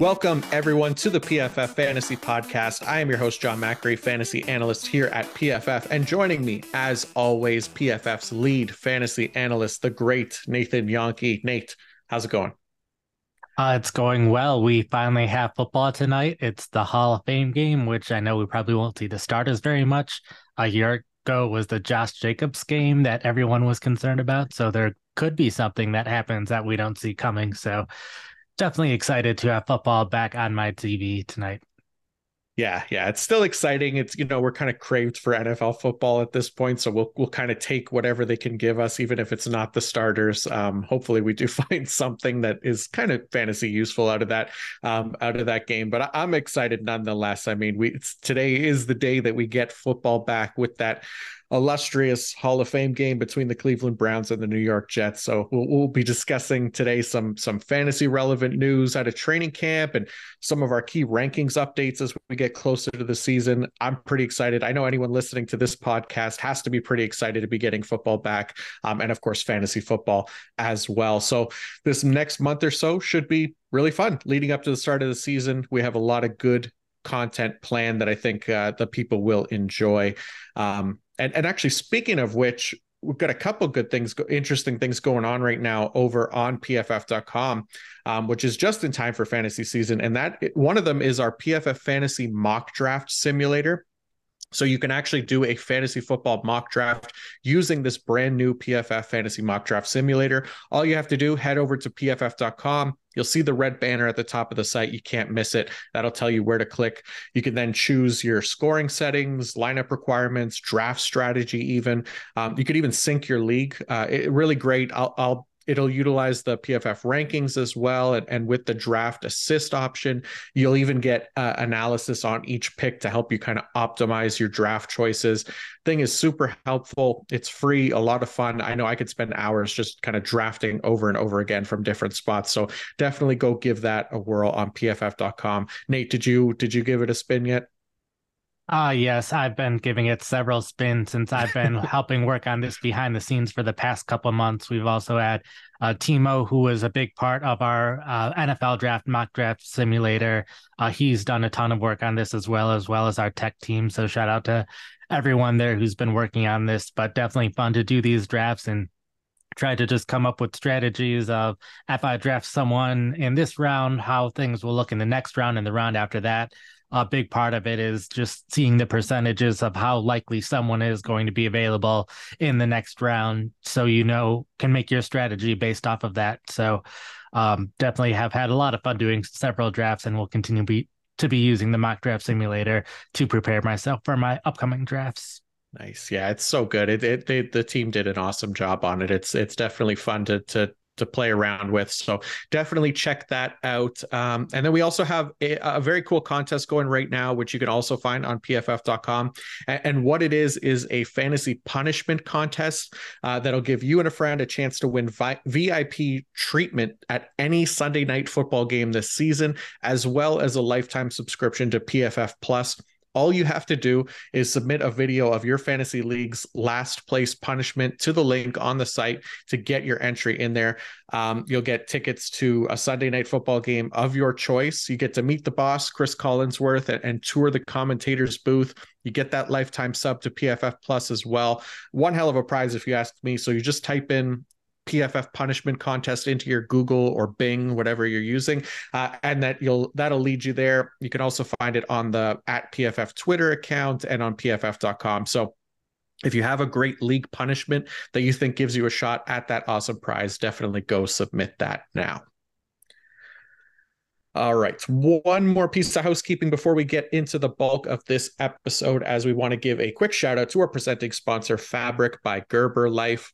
Welcome, everyone, to the PFF Fantasy Podcast. I am your host, John Macri, fantasy analyst here at PFF. And joining me, as always, PFF's lead fantasy analyst, the great Nathan Jahnke. Nate, how's it going? Uh, it's going well. We finally have football tonight. It's the Hall of Fame game, which I know we probably won't see the starters very much. A year ago was the Josh Jacobs game that everyone was concerned about. So there could be something that happens that we don't see coming. So definitely excited to have football back on my TV tonight. Yeah, yeah, it's still exciting. It's you know we're kind of craved for NFL football at this point, so we'll we'll kind of take whatever they can give us, even if it's not the starters. Um, hopefully, we do find something that is kind of fantasy useful out of that um, out of that game. But I, am excited nonetheless. I mean, we today is the day that we get football back with that illustrious Hall of Fame game between the Cleveland Browns and the New York Jets. So we'll, we'll, be discussing today some some fantasy relevant news out of training camp and some of our key rankings updates as we get closer to the season. I'm pretty excited. I know anyone listening to this podcast has to be pretty excited to be getting football back, um, and of course fantasy football as well. So this next month or so should be really fun leading up to the start of the season. We have a lot of good content planned that I think uh, the people will enjoy. Um, and and actually, speaking of which, we've got a couple good things, interesting things going on right now over on PFF.com, um, which is just in time for fantasy season. And that one of them is our PFF Fantasy Mock Draft Simulator. So you can actually do a fantasy football mock draft using this brand new PFF fantasy mock draft simulator. All you have to do, head over to pff.com. You'll see the red banner at the top of the site. You can't miss it. That'll tell you where to click. You can then choose your scoring settings, lineup requirements, draft strategy, even. Um, you could even sync your league. Uh, it, really great. I'll, I'll It'll utilize the PFF rankings as well. And, and with the draft assist option, you'll even get uh, analysis on each pick to help you kind of optimize your draft choices. Thing is super helpful. It's free, a lot of fun. I know I could spend hours just kind of drafting over and over again from different spots. So definitely go give that a whirl on pff.com. Nate, did you did you give it a spin yet? Ah, uh, yes, I've been giving it several spins since I've been helping work on this behind the scenes for the past couple months. We've also had uh, Timo, who was a big part of our uh, NFL draft mock draft simulator. Uh, he's done a ton of work on this as well, as well as our tech team. So shout out to everyone there who's been working on this. But definitely fun to do these drafts and try to just come up with strategies of if I draft someone in this round, how things will look in the next round and the round after that a big part of it is just seeing the percentages of how likely someone is going to be available in the next round so you know can make your strategy based off of that so um, definitely have had a lot of fun doing several drafts and will continue be, to be using the mock draft simulator to prepare myself for my upcoming drafts Nice. Yeah, it's so good. It, it they, the team did an awesome job on it. It's it's definitely fun to to to play around with. So definitely check that out. Um, and then we also have a, a, very cool contest going right now, which you can also find on pff.com. And, and what it is, is a fantasy punishment contest uh, that'll give you and a friend a chance to win vi- VIP treatment at any Sunday night football game this season, as well as a lifetime subscription to PFF Plus. All you have to do is submit a video of your fantasy league's last place punishment to the link on the site to get your entry in there. Um, you'll get tickets to a Sunday night football game of your choice. You get to meet the boss, Chris Collinsworth, and, and tour the commentator's booth. You get that lifetime sub to PFF Plus as well. One hell of a prize, if you ask me. So you just type in PFF punishment contest into your Google or Bing, whatever you're using, uh, and that you'll that'll lead you there. You can also find it on the at PFF Twitter account and on PFF.com. So if you have a great league punishment that you think gives you a shot at that awesome prize, definitely go submit that now. All right. One more piece of housekeeping before we get into the bulk of this episode, as we want to give a quick shout out to our presenting sponsor, Fabric by Gerber Life.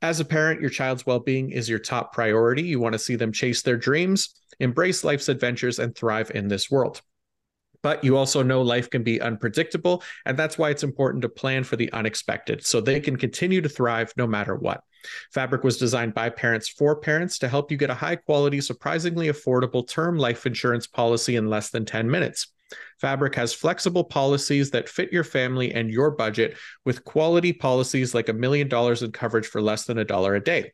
As a parent, your child's well being is your top priority. You want to see them chase their dreams, embrace life's adventures, and thrive in this world. But you also know life can be unpredictable, and that's why it's important to plan for the unexpected so they can continue to thrive no matter what. Fabric was designed by parents for parents to help you get a high quality, surprisingly affordable term life insurance policy in less than 10 minutes. Fabric has flexible policies that fit your family and your budget with quality policies like a million dollars in coverage for less than a dollar a day.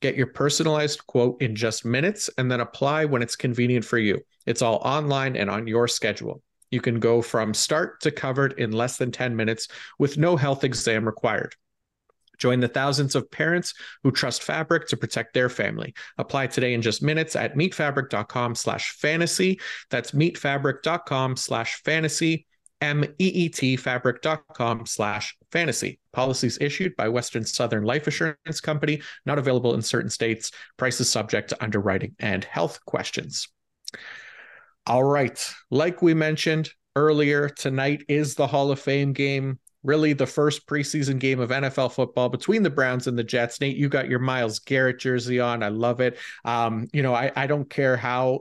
Get your personalized quote in just minutes and then apply when it's convenient for you. It's all online and on your schedule. You can go from start to covered in less than 10 minutes with no health exam required. Join the thousands of parents who trust Fabric to protect their family. Apply today in just minutes at meetfabric.com slash fantasy. That's meetfabric.com slash fantasy. M-E-E-T fabric.com slash fantasy. Policies issued by Western Southern Life Assurance Company, not available in certain states. Prices subject to underwriting and health questions. All right. Like we mentioned earlier, tonight is the Hall of Fame game. Really, the first preseason game of NFL football between the Browns and the Jets. Nate, you got your Myles Garrett jersey on. I love it. Um, you know, I, I don't care how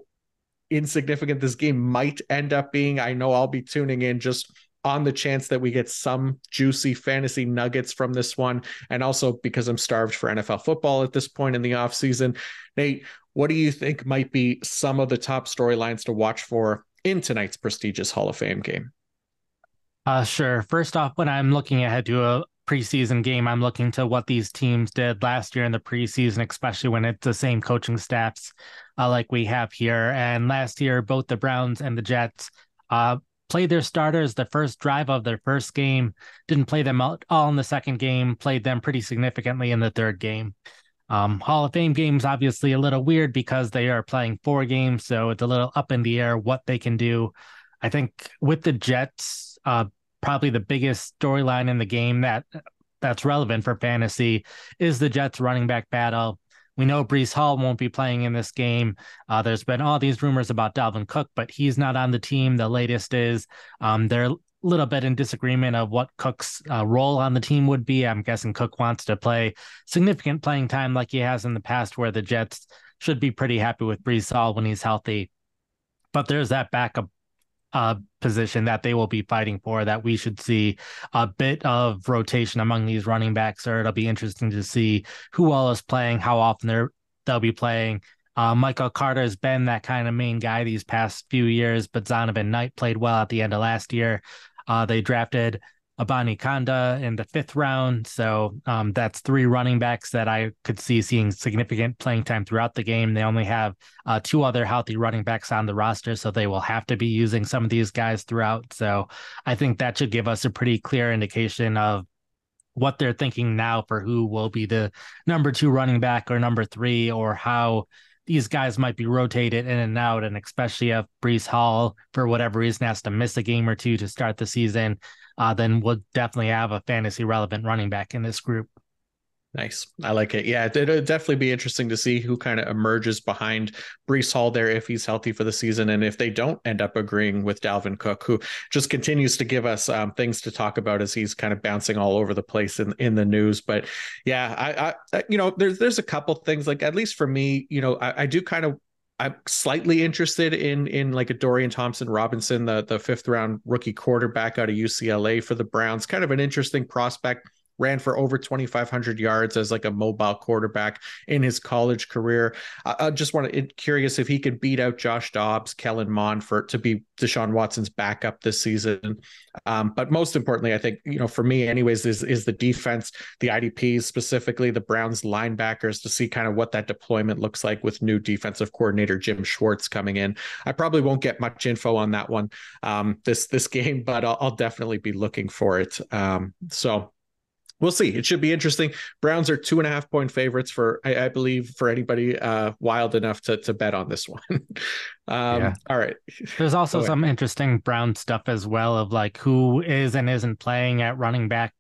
insignificant this game might end up being. I know I'll be tuning in just on the chance that we get some juicy fantasy nuggets from this one and also because I'm starved for NFL football at this point in the offseason. Nate, what do you think might be some of the top storylines to watch for in tonight's prestigious Hall of Fame game? Uh, sure. First off, when I'm looking ahead to a preseason game, I'm looking to what these teams did last year in the preseason, especially when it's the same coaching staffs uh, like we have here. And last year, both the Browns and the Jets uh, played their starters the first drive of their first game, didn't play them all in the second game, played them pretty significantly in the third game. Um, Hall of Fame games obviously a little weird because they are playing four games, so it's a little up in the air what they can do. I think with the Jets, uh, probably the biggest storyline in the game that that's relevant for fantasy is the Jets running back battle. We know Breece Hall won't be playing in this game. Uh, there's been all these rumors about Dalvin Cook, but he's not on the team. The latest is um, they're a little bit in disagreement of what Cook's uh, role on the team would be. I'm guessing Cook wants to play significant playing time like he has in the past, where the Jets should be pretty happy with Breece Hall when he's healthy. But there's that backup uh, position that they will be fighting for that we should see a bit of rotation among these running backs or it'll be interesting to see who all is playing how often they're they'll be playing uh, Michael Carter has been that kind of main guy these past few years, but Zonovan Knight played well at the end of last year. Uh, they drafted Abanikanda in the fifth round. So um, that's three running backs that I could see seeing significant playing time throughout the game. They only have uh, two other healthy running backs on the roster, so they will have to be using some of these guys throughout. So I think that should give us a pretty clear indication of what they're thinking now for who will be the number two running back or number three, or how these guys might be rotated in and out, and especially if Breece Hall, for whatever reason, has to miss a game or two to start the season, uh, then we'll definitely have a fantasy relevant running back in this group. Nice. I like it. Yeah, it'll definitely be interesting to see who kind of emerges behind Breece Hall there if he's healthy for the season. And if they don't end up agreeing with Dalvin Cook, who just continues to give us um, things to talk about as he's kind of bouncing all over the place in, in the news. But yeah, I, I you know, there's there's a couple things like at least for me, you know, I, I do kind of I'm slightly interested in in like a Dorian Thompson Robinson, the the fifth round rookie quarterback out of UCLA for the Browns. Kind of an interesting prospect ran for over 2,500 yards as like a mobile quarterback in his college career. I, I just want to curious if he could beat out Josh Dobbs, Kellen Mond for to be Deshaun Watson's backup this season. Um, but most importantly, I think you know for me, anyways, is is the defense, the IDPs specifically, the Browns linebackers to see kind of what that deployment looks like with new defensive coordinator Jim Schwartz coming in. I probably won't get much info on that one um, this this game, but I'll, I'll definitely be looking for it. Um, so we'll see. It should be interesting. Browns are two and a half point favorites for, I, I believe, for anybody uh, wild enough to to bet on this one. um, yeah. All right. There's also some interesting Brown stuff as well of like who is and isn't playing at running back.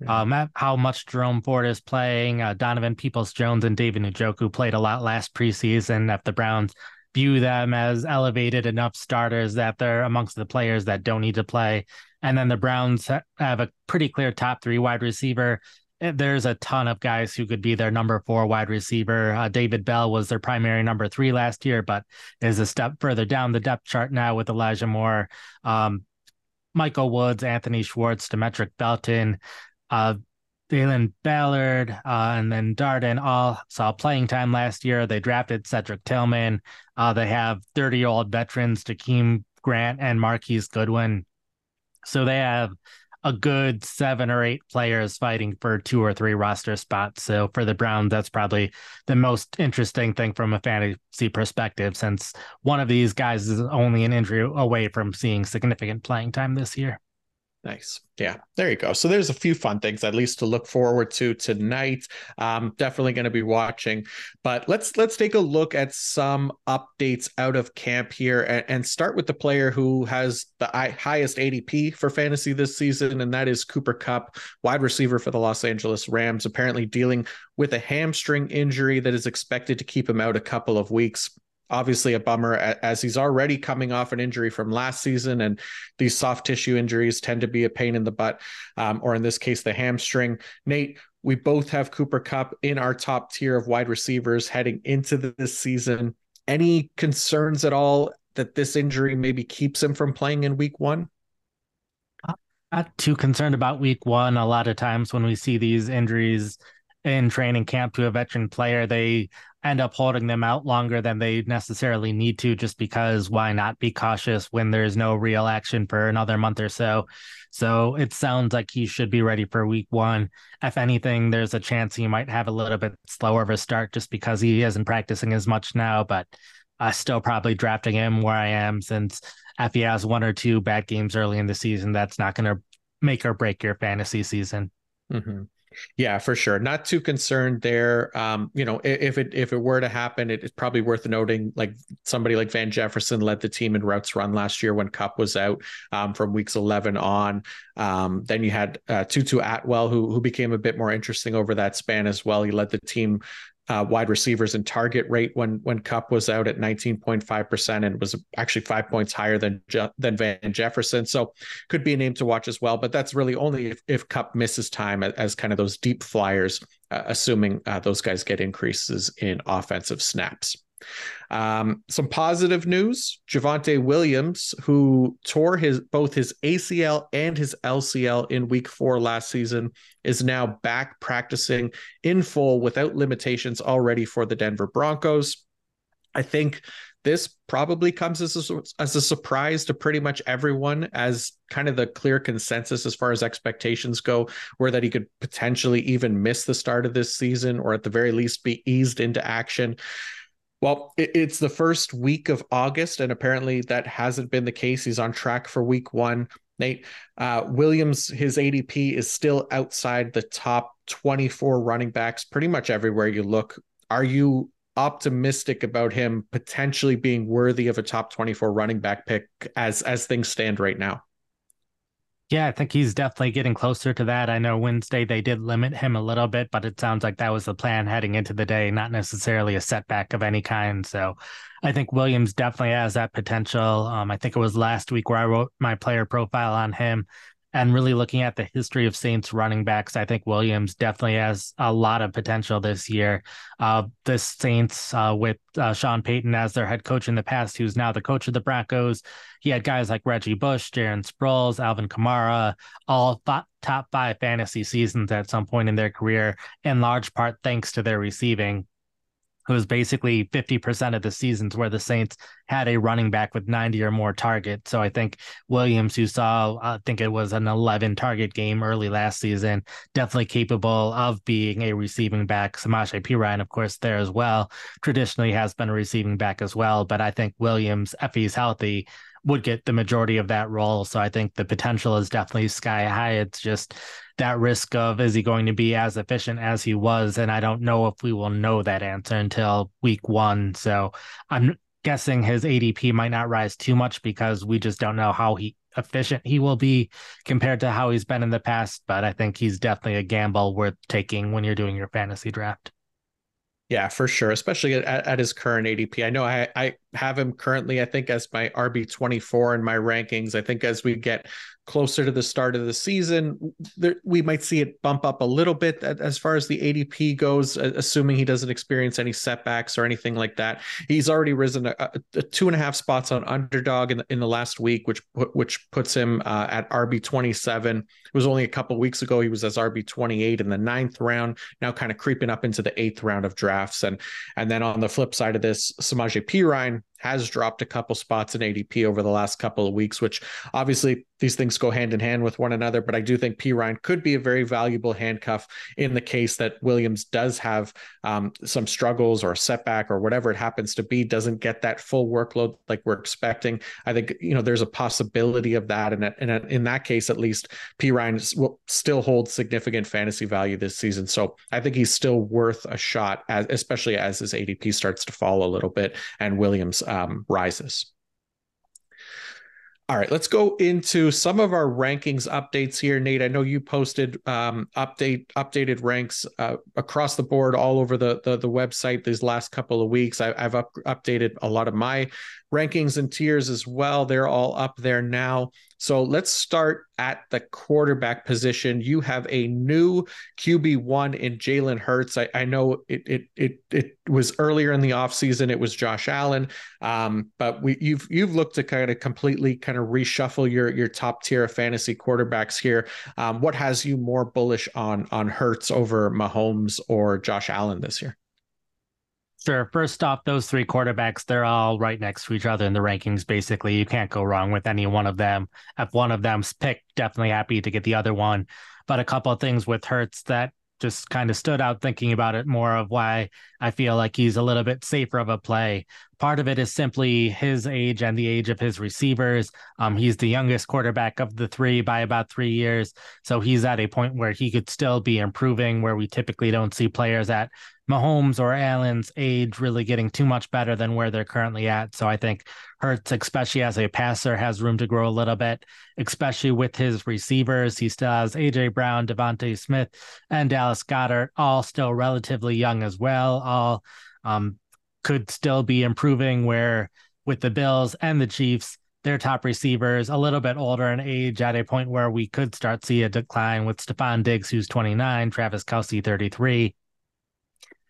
Yeah. Um, how much Jerome Ford is playing. Uh, Donovan Peoples Jones and David Njoku played a lot last preseason. If the Browns view them as elevated enough starters that they're amongst the players that don't need to play. And then the Browns have a pretty clear top three wide receiver. Eh, there's a ton of guys who could be their number four wide receiver. Uh, David Bell was their primary number three last year, but is a step further down the depth chart now with Elijah Moore, um, Michael Woods, Anthony Schwartz, Demetric Felton, uh, Ballard, uh, and then Darden all saw playing time last year. They drafted Cedric Tillman. Uh, they have 30 year old veterans, Jakeem Grant and Marquise Goodwin. So they have a good seven or eight players fighting for two or three roster spots. So for the Browns, that's probably the most interesting thing from a fantasy perspective, since one of these guys is only an injury away from seeing significant playing time this year. Nice. Yeah, there you go. So there's a few fun things at least to look forward to tonight. Um, definitely going to be watching, but let's let's take a look at some updates out of camp here and, and start with the player who has the highest ADP for fantasy this season, and that is Cooper Kupp, wide receiver for the Los Angeles Rams, apparently dealing with a hamstring injury that is expected to keep him out a couple of weeks obviously a bummer as he's already coming off an injury from last season and these soft tissue injuries tend to be a pain in the butt um, or in this case the hamstring. Nate we both have Cooper Kupp in our top tier of wide receivers heading into this season. Any concerns at all that this injury maybe keeps him from playing in week one? Not too concerned about week one. A lot of times when we see these injuries in training camp to a veteran player, they end up holding them out longer than they necessarily need to, just because why not be cautious when there's no real action for another month or so? So it sounds like he should be ready for week one. If anything, there's a chance he might have a little bit slower of a start just because he isn't practicing as much now, but I still probably drafting him where I am since if he has one or two bad games early in the season, that's not going to make or break your fantasy season. Mm-hmm. Yeah, for sure. Not too concerned there. Um, you know, if it if it were to happen, it's probably worth noting like somebody like Van Jefferson led the team in routes run last year when Kupp was out um, from weeks 11 on. Um, then you had uh, Tutu Atwell, who who became a bit more interesting over that span as well. He led the team uh, wide receivers and target rate when when Kupp was out at 19.5% and was actually five points higher than than Van Jefferson. So could be a name to watch as well. But that's really only if, if Kupp misses time as, as kind of those deep flyers, uh, assuming uh, those guys get increases in offensive snaps. Um, some positive news: Javonte Williams, who tore his both his ACL and his LCL in Week Four last season, is now back practicing in full without limitations already for the Denver Broncos. I think this probably comes as a, as a surprise to pretty much everyone as kind of the clear consensus as far as expectations go were that he could potentially even miss the start of this season or at the very least be eased into action well, it's the first week of August, and apparently that hasn't been the case. He's on track for week one. Nate uh, Williams, his ADP is still outside the top 24 running backs pretty much everywhere you look. Are you optimistic about him potentially being worthy of a top 24 running back pick as as things stand right now? Yeah, I think he's definitely getting closer to that. I know Wednesday they did limit him a little bit, but it sounds like that was the plan heading into the day, not necessarily a setback of any kind. So I think Williams definitely has that potential. Um, I think it was last week where I wrote my player profile on him and really looking at the history of Saints running backs, I think Williams definitely has a lot of potential this year. Uh, the Saints, uh, with uh, Sean Payton as their head coach in the past, who's now the coach of the Broncos, he had guys like Reggie Bush, Darren Sproles, Alvin Kamara, all th- top five fantasy seasons at some point in their career, in large part thanks to their receiving it was basically 50% of the seasons where the Saints had a running back with 90 or more targets. So I think Williams, who saw, I think it was an 11 target game early last season, definitely capable of being a receiving back. Samaje Perine, of course, there as well, traditionally has been a receiving back as well. But I think Williams, if he's healthy, would get the majority of that role. So I think the potential is definitely sky high. It's just that risk of is he going to be as efficient as he was? And I don't know if we will know that answer until week one. So I'm guessing his ADP might not rise too much because we just don't know how he efficient he will be compared to how he's been in the past. But I think he's definitely a gamble worth taking when you're doing your fantasy draft. Yeah, for sure, especially at, at his current ADP. I know I, I have him currently, I think, as my RB24 in my rankings. I think as we get closer to the start of the season, there, we might see it bump up a little bit as far as the ADP goes, assuming he doesn't experience any setbacks or anything like that. He's already risen a, a two and a half spots on underdog in the, in the last week, which which puts him uh, at RB 27. It was only a couple weeks ago he was as RB 28 in the ninth round. Now kind of creeping up into the eighth round of drafts, and and then on the flip side of this, Samaje Perine has dropped a couple spots in ADP over the last couple of weeks, which obviously these things go hand in hand with one another. But I do think Perine could be a very valuable handcuff in the case that Williams does have um, some struggles or setback or whatever it happens to be, doesn't get that full workload like we're expecting. I think you know there's a possibility of that, and in, in that case, at least Perine will still hold significant fantasy value this season. So I think he's still worth a shot, as, especially as his ADP starts to fall a little bit and Williams um, rises. All right, let's go into some of our rankings updates here, Nate. I know you posted um, update updated ranks uh, across the board all over the, the, the website these last couple of weeks. I, have up, updated a lot of my rankings and tiers as well. They're all up there now. So let's start at the quarterback position. You have a new QB one in Jalen Hurts. I, I, know it it it it was earlier in the offseason. It was Josh Allen, um, but we you've you've looked to kind of completely kind of reshuffle your your top tier of fantasy quarterbacks here. Um, what has you more bullish on on Hurts over Mahomes or Josh Allen this year? Sure. First off, those three quarterbacks, they're all right next to each other in the rankings. Basically, you can't go wrong with any one of them. If one of them's picked, definitely happy to get the other one. But a couple of things with Hurts that just kind of stood out thinking about it more of why I feel like he's a little bit safer of a play. Part of it is simply his age and the age of his receivers. Um, he's the youngest quarterback of the three by about three years. So he's at a point where he could still be improving, where we typically don't see players at Mahomes or Allen's age really getting too much better than where they're currently at. So I think Hurts, especially as a passer, has room to grow a little bit, especially with his receivers. He still has AJ Brown, DeVonta Smith, and Dallas Goedert, all still relatively young as well. All um, could still be improving. Where with the Bills and the Chiefs, their top receivers a little bit older in age at a point where we could start see a decline with Stefon Diggs, who's 29, Travis Kelce, 33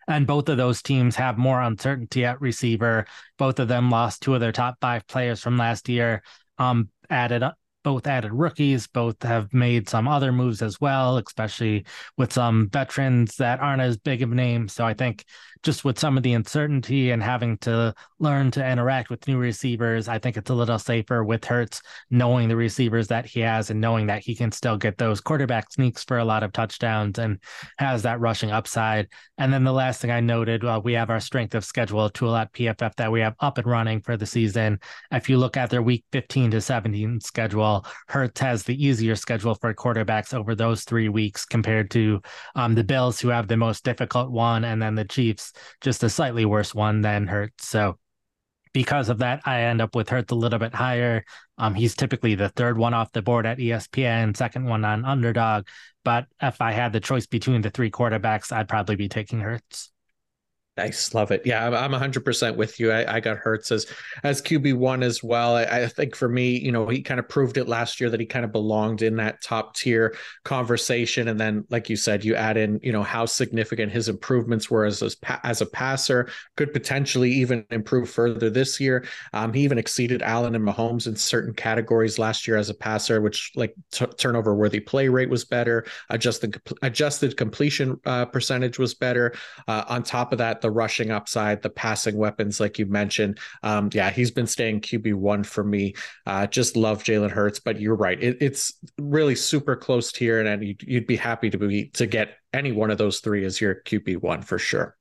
and both of those teams have more uncertainty at receiver. Both of them lost two of their top five players from last year. Um, added both added rookies, both have made some other moves as well, especially with some veterans that aren't as big of names. So I think just with some of the uncertainty and having to learn to interact with new receivers, I think it's a little safer with Hurts knowing the receivers that he has and knowing that he can still get those quarterback sneaks for a lot of touchdowns and has that rushing upside. And then the last thing I noted, well, we have our strength of schedule tool at PFF that we have up and running for the season. If you look at their week 15 to 17 schedule, Hurts has the easier schedule for quarterbacks over those three weeks compared to um, the Bills, who have the most difficult one, and then the Chiefs just a slightly worse one than Hurts. So because of that, I end up with Hurts a little bit higher. Um, he's typically the third one off the board at ESPN, second one on underdog. But if I had the choice between the three quarterbacks, I'd probably be taking Hurts. Nice, love it. Yeah, I'm 100% with you. I, I got Hurts as as QB one as well. I, I, think for me, you know, he kind of proved it last year that he kind of belonged in that top tier conversation. And then, like you said, you add in, you know, how significant his improvements were as as, as a passer. Could potentially even improve further this year. Um, he even exceeded Allen and Mahomes in certain categories last year as a passer, which like t- turnover worthy play rate was better. Adjusted adjusted completion uh, percentage was better. Uh, on top of that the rushing upside, the passing weapons, like you mentioned. Um, yeah, he's been staying QB one for me. Uh, just love Jalen Hurts, but you're right. It, it's really super close here, and, and you'd, you'd be happy to be to get any one of those three as your QB one for sure.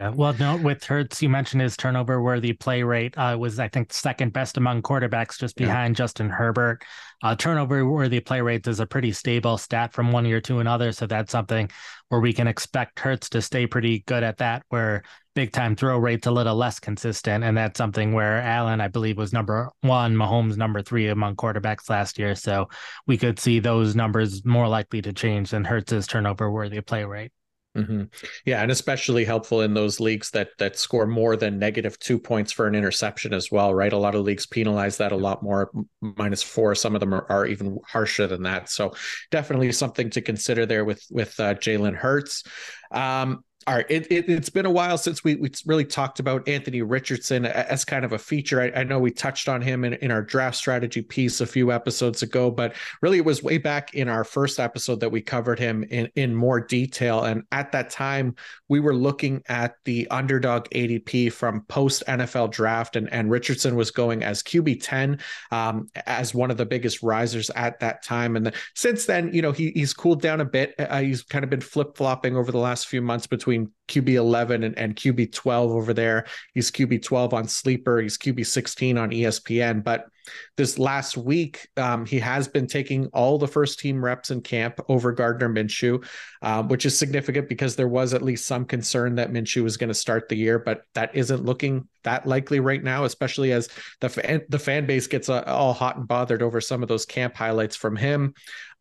Yeah, well, no, with Hurts, you mentioned his turnover worthy play rate uh, was, I think, second best among quarterbacks, just behind yeah. Justin Herbert. Uh, turnover worthy play rates is a pretty stable stat from one year to another. So that's something where we can expect Hurts to stay pretty good at that, where big time throw rates a little less consistent. And that's something where Allen, I believe, was number one, Mahomes number three among quarterbacks last year. So we could see those numbers more likely to change than Hurts's turnover worthy play rate. Mm-hmm. Yeah, and especially helpful in those leagues that that score more than negative two points for an interception as well, right? A lot of leagues penalize that a lot more, minus four. Some of them are, are even harsher than that. So definitely something to consider there with with uh, Jalen Hurts. Um, all right, it, it, has been a while since we, we really talked about Anthony Richardson as kind of a feature. I, I, know we touched on him in, in our draft strategy piece a few episodes ago, but really it was way back in our first episode that we covered him in, in more detail. And at that time, we were looking at the underdog ADP from post NFL draft, and, and Richardson was going as QB 10 um, as one of the biggest risers at that time. And the, since then, you know, he, he's cooled down a bit. Uh, he's kind of been flip flopping over the last few months between between QB 11 and, and QB 12 over there. He's QB 12 on Sleeper. He's QB 16 on ESPN. But this last week, um, he has been taking all the first team reps in camp over Gardner Minshew, um, which is significant because there was at least some concern that Minshew was going to start the year, but that isn't looking that likely right now, especially as the fan, the fan base gets uh, all hot and bothered over some of those camp highlights from him.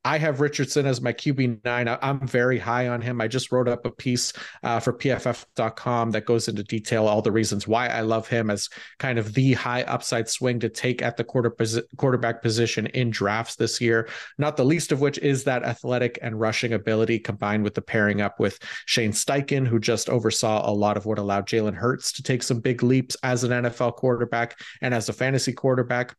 I have Richardson as my QB nine. I'm very high on him. I just wrote up a piece uh, for PFF.com that goes into detail all the reasons why I love him as kind of the high upside swing to take at the quarter posi- quarterback position in drafts this year. Not the least of which is that athletic and rushing ability combined with the pairing up with Shane Steichen, who just oversaw a lot of what allowed Jalen Hurts to take some big leaps as an NFL quarterback and as a fantasy quarterback.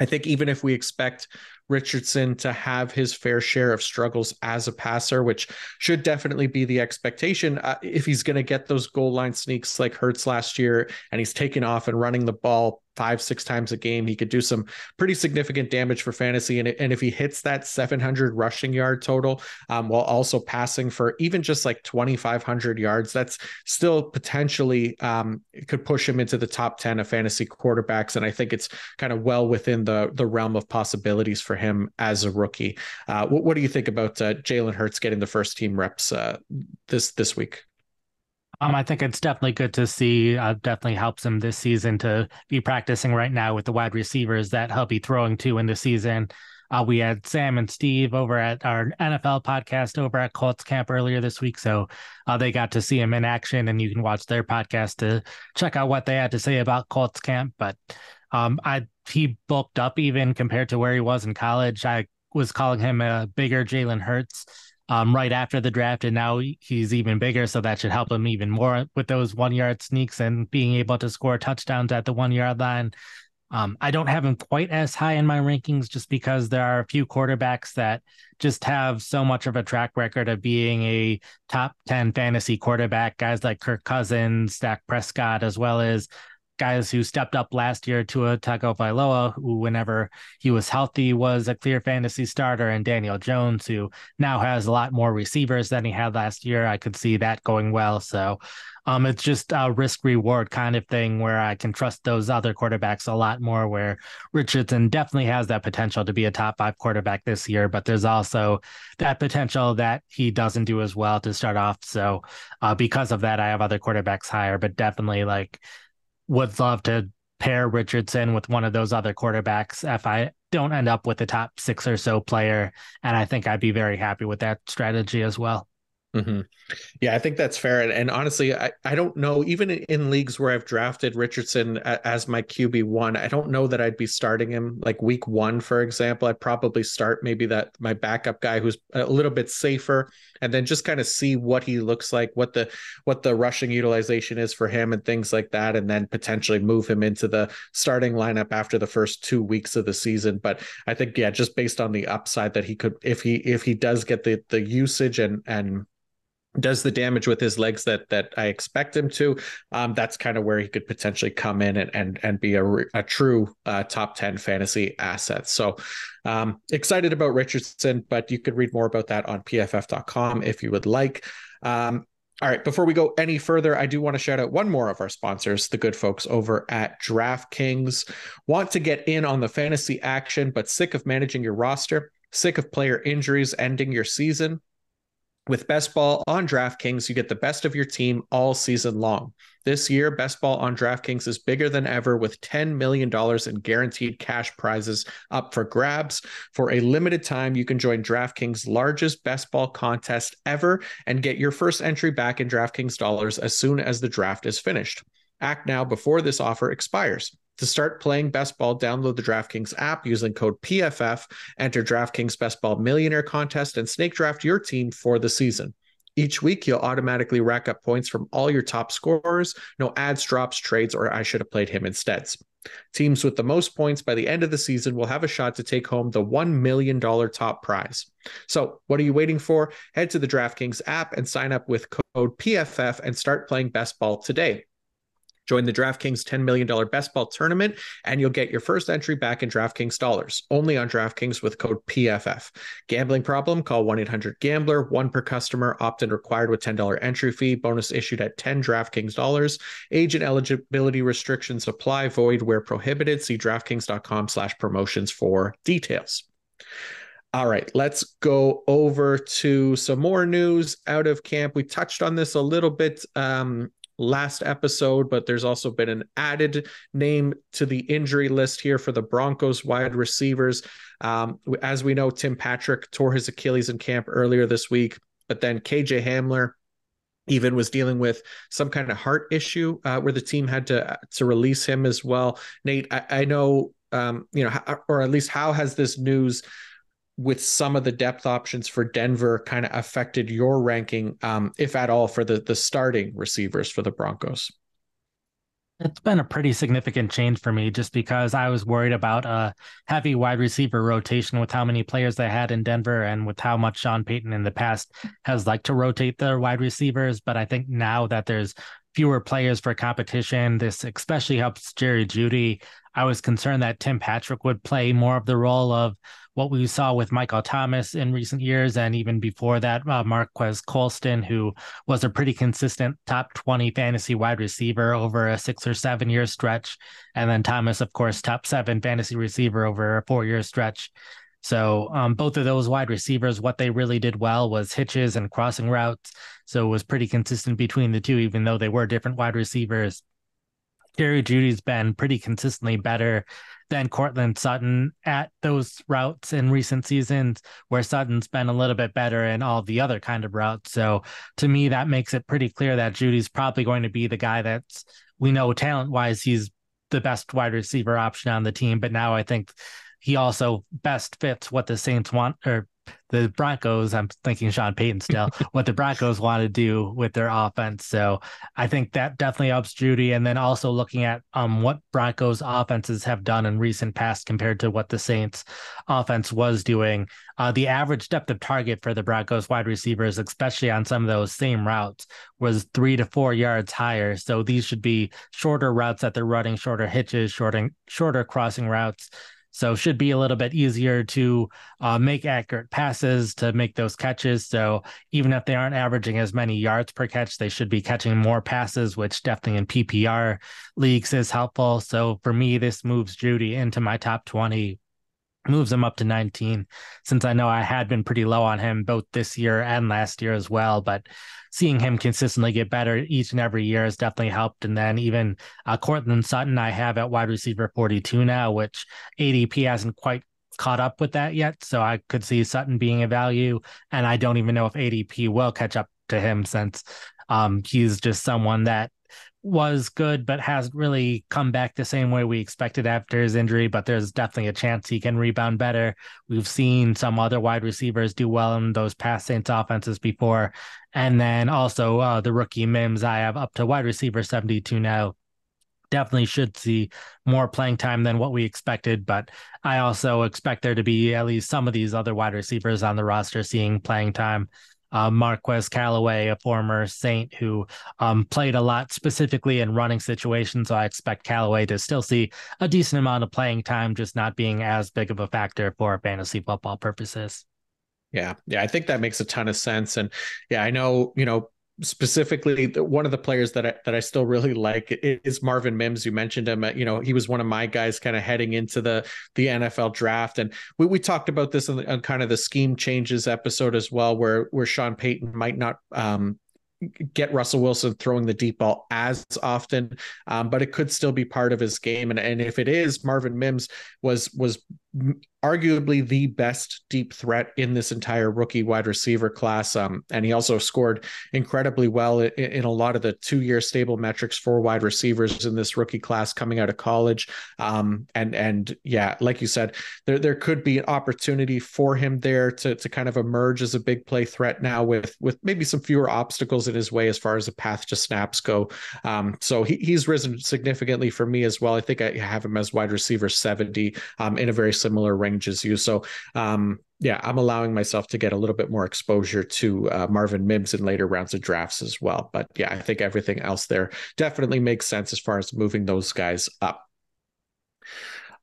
I think even if we expect Richardson to have his fair share of struggles as a passer, which should definitely be the expectation. Uh, if he's going to get those goal line sneaks like Hurts last year and he's taking off and running the ball five, six times a game, he could do some pretty significant damage for fantasy. And, and if he hits that 700 rushing yard total um, while also passing for even just like 2,500 yards, that's still potentially um, could push him into the top 10 of fantasy quarterbacks. And I think it's kind of well within the, the realm of possibilities for him as a rookie. Uh, what, what, do you think about uh, Jalen Hurts getting the first team reps uh, this this week? Um, I think it's definitely good to see. Uh, definitely helps him this season to be practicing right now with the wide receivers that he'll be throwing to in the season. Uh, we had Sam and Steve over at our NFL podcast over at Colts Camp earlier this week, so uh, they got to see him in action, and you can watch their podcast to check out what they had to say about Colts Camp. But um, I he bulked up even compared to where he was in college. I was calling him a bigger Jalen Hurts um, right after the draft, and now he's even bigger, so that should help him even more with those one yard sneaks and being able to score touchdowns at the one yard line. Um, I don't have him quite as high in my rankings just because there are a few quarterbacks that just have so much of a track record of being a top 10 fantasy quarterback, guys like Kirk Cousins, Dak Prescott, as well as guys who stepped up last year Tua Tagovailoa, who whenever he was healthy was a clear fantasy starter, and Daniel Jones, who now has a lot more receivers than he had last year. I could see that going well. So um, it's just a risk reward kind of thing where I can trust those other quarterbacks a lot more. Where Richardson definitely has that potential to be a top five quarterback this year, but there's also that potential that he doesn't do as well to start off. So uh, because of that, I have other quarterbacks higher, but definitely like would love to pair Richardson with one of those other quarterbacks if I don't end up with a top six or so player. And I think I'd be very happy with that strategy as well. Mm-hmm. Yeah, I think that's fair. And, and, honestly, I, I don't know, even in leagues where I've drafted Richardson as my QB one, I don't know that I'd be starting him like week one, for example. I'd probably start maybe that my backup guy who's a little bit safer and then just kind of see what he looks like, what the what the rushing utilization is for him and things like that, and then potentially move him into the starting lineup after the first two weeks of the season. But I think, yeah, just based on the upside that he could if he if he does get the the usage and and does the damage with his legs that that I expect him to, um, that's kind of where he could potentially come in and and and be a, a true uh, top ten fantasy asset. So um, excited about Richardson, but you could read more about that on PFF.com if you would like. Um, all right, before we go any further, I do want to shout out one more of our sponsors, the good folks over at DraftKings. Want to get in on the fantasy action, but sick of managing your roster? Sick of player injuries ending your season? With Best Ball on DraftKings, you get the best of your team all season long. This year, Best Ball on DraftKings is bigger than ever with $10 million in guaranteed cash prizes up for grabs. For a limited time, you can join DraftKings' largest Best Ball contest ever and get your first entry back in DraftKings dollars as soon as the draft is finished. Act now before this offer expires. To start playing best ball, download the DraftKings app using code PFF, enter DraftKings Best Ball Millionaire Contest, and snake draft your team for the season. Each week, you'll automatically rack up points from all your top scorers. No ads, drops, trades, or I should have played him instead. Teams with the most points by the end of the season will have a shot to take home the $1 million top prize. So, what are you waiting for? Head to the DraftKings app and sign up with code PFF and start playing best ball today. Join the DraftKings $10 million best ball tournament, and you'll get your first entry back in DraftKings dollars, only on DraftKings with code PFF. Gambling problem? Call 1 800 Gambler, one per customer, opt in required with $10 entry fee, bonus issued at 10 DraftKings dollars. Age and eligibility restrictions apply, void where prohibited. See DraftKings.com slash promotions for details. All right, let's go over to some more news out of camp. We touched on this a little bit um, last episode, but there's also been an added name to the injury list here for the Broncos wide receivers. Um, as we know, Tim Patrick tore his Achilles in camp earlier this week, but then KJ Hamler even was dealing with some kind of heart issue uh, where the team had to to release him as well. Nate, I, I know, um, you know, or at least how has this news with some of the depth options for Denver kind of affected your ranking, um, if at all, for the the starting receivers for the Broncos? It's been a pretty significant change for me just because I was worried about a heavy wide receiver rotation with how many players they had in Denver and with how much Sean Payton in the past has liked to rotate their wide receivers. But I think now that there's fewer players for competition, this especially helps Jerry Jeudy. I was concerned that Tim Patrick would play more of the role of what we saw with Michael Thomas in recent years, and even before that, uh, Marques Colston, who was a pretty consistent top 20 fantasy wide receiver over a six or seven year stretch. And then Thomas, of course, top seven fantasy receiver over a four year stretch. So um, both of those wide receivers, what they really did well was hitches and crossing routes. So it was pretty consistent between the two, even though they were different wide receivers. Jerry Jeudy's been pretty consistently better than Courtland Sutton at those routes in recent seasons, where Sutton's been a little bit better in all the other kind of routes. So to me, that makes it pretty clear that Jeudy's probably going to be the guy that's we know talent wise, he's the best wide receiver option on the team. But now I think he also best fits what the Saints want or the Broncos, I'm thinking Sean Payton still, what the Broncos want to do with their offense. So I think that definitely helps Jeudy. And then also looking at um what Broncos offenses have done in recent past compared to what the Saints offense was doing. Uh, the average depth of target for the Broncos wide receivers, especially on some of those same routes, was three to four yards higher. So these should be shorter routes that they're running, shorter hitches, shorter shorter crossing routes. So should be a little bit easier to uh, make accurate passes to make those catches. So even if they aren't averaging as many yards per catch, they should be catching more passes, which definitely in PPR leagues is helpful. So for me, this moves Jeudy into my top 20 moves him up to 19 since I know I had been pretty low on him both this year and last year as well. But seeing him consistently get better each and every year has definitely helped. And then even uh, Courtland Sutton, I have at wide receiver 42 now, which ADP hasn't quite caught up with that yet. So I could see Sutton being a value. And I don't even know if ADP will catch up to him since um, he's just someone that was good, but hasn't really come back the same way we expected after his injury. But there's definitely a chance he can rebound better. We've seen some other wide receivers do well in those past Saints offenses before. And then also uh, the rookie Mims, I have up to wide receiver 72 now. Definitely should see more playing time than what we expected, but I also expect there to be at least some of these other wide receivers on the roster seeing playing time uh, Marquez Callaway, a former Saint who um, played a lot specifically in running situations. So I expect Callaway to still see a decent amount of playing time, just not being as big of a factor for fantasy football purposes. Yeah, yeah, I think that makes a ton of sense. And yeah, I know, you know, specifically one of the players that I, that I still really like is Marvin Mims. You mentioned him. You know, he was one of my guys kind of heading into the the NFL draft, and we, we talked about this on, on kind of the scheme changes episode as well, where where Sean Payton might not um, get Russell Wilson throwing the deep ball as often, um, but it could still be part of his game. And, and if it is, Marvin Mims was was arguably the best deep threat in this entire rookie wide receiver class. Um, and he also scored incredibly well in, in a lot of the two year stable metrics for wide receivers in this rookie class coming out of college. Um, and and yeah, like you said, there there could be an opportunity for him there to to kind of emerge as a big play threat now with with maybe some fewer obstacles in his way as far as the path to snaps go. Um, so he, he's risen significantly for me as well. I think I have him as wide receiver 70 um, in a very similar range as you. So um, yeah, I'm allowing myself to get a little bit more exposure to uh, Marvin Mims in later rounds of drafts as well. But yeah, I think everything else there definitely makes sense as far as moving those guys up.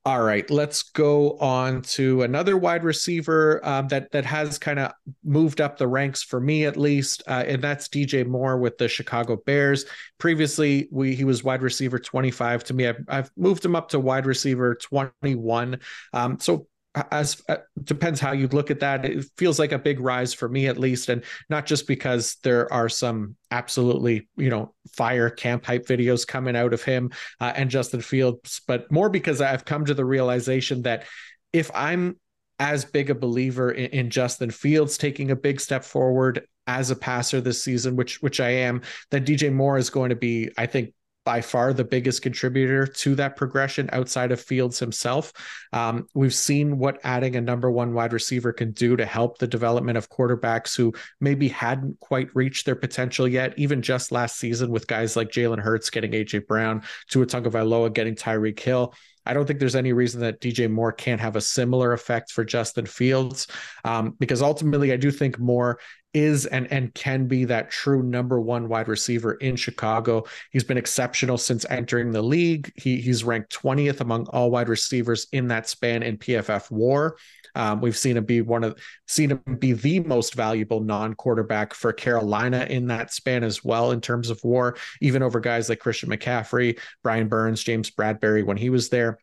All right, let's go on to another wide receiver um, that that has kind of moved up the ranks for me at least, uh, and that's DJ Moore with the Chicago Bears. Previously, we he was wide receiver 25 to me. I've, I've moved him up to wide receiver 21. Um, so as uh, depends how you look at that. It feels like a big rise for me at least and not just because there are some absolutely you know fire camp hype videos coming out of him uh, and justin fields but more because i've come to the realization that if i'm as big a believer in, in justin fields taking a big step forward as a passer this season which which i am then dj moore is going to be i think by far the biggest contributor to that progression outside of Fields himself. Um, we've seen what adding a number one wide receiver can do to help the development of quarterbacks who maybe hadn't quite reached their potential yet, even just last season with guys like Jalen Hurts getting AJ Brown, Tua Tagovailoa getting Tyreek Hill. I don't think there's any reason that DJ Moore can't have a similar effect for Justin Fields, um, because ultimately I do think Moore is and and can be that true number one wide receiver in Chicago. He's been exceptional since entering the league. He he's ranked 20th among all wide receivers in that span in PFF WAR. Um, we've seen him be one of seen him be the most valuable non-quarterback for Carolina in that span as well in terms of WAR, even over guys like Christian McCaffrey, Brian Burns, James Bradberry when he was there.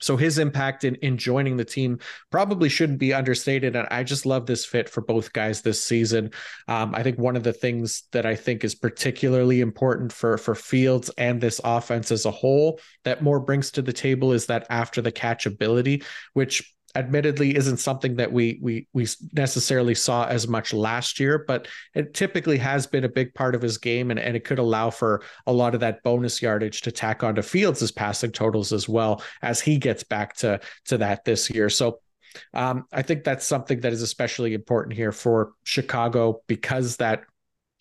So his impact in, in joining the team probably shouldn't be understated. And I just love this fit for both guys this season. Um, I think one of the things that I think is particularly important for, for Fields and this offense as a whole that Moore brings to the table is that after the catch ability, which admittedly isn't something that we we we necessarily saw as much last year, but it typically has been a big part of his game, and, and it could allow for a lot of that bonus yardage to tack onto Fields' passing totals as well as he gets back to to that this year. So um, I think that's something that is especially important here for Chicago because that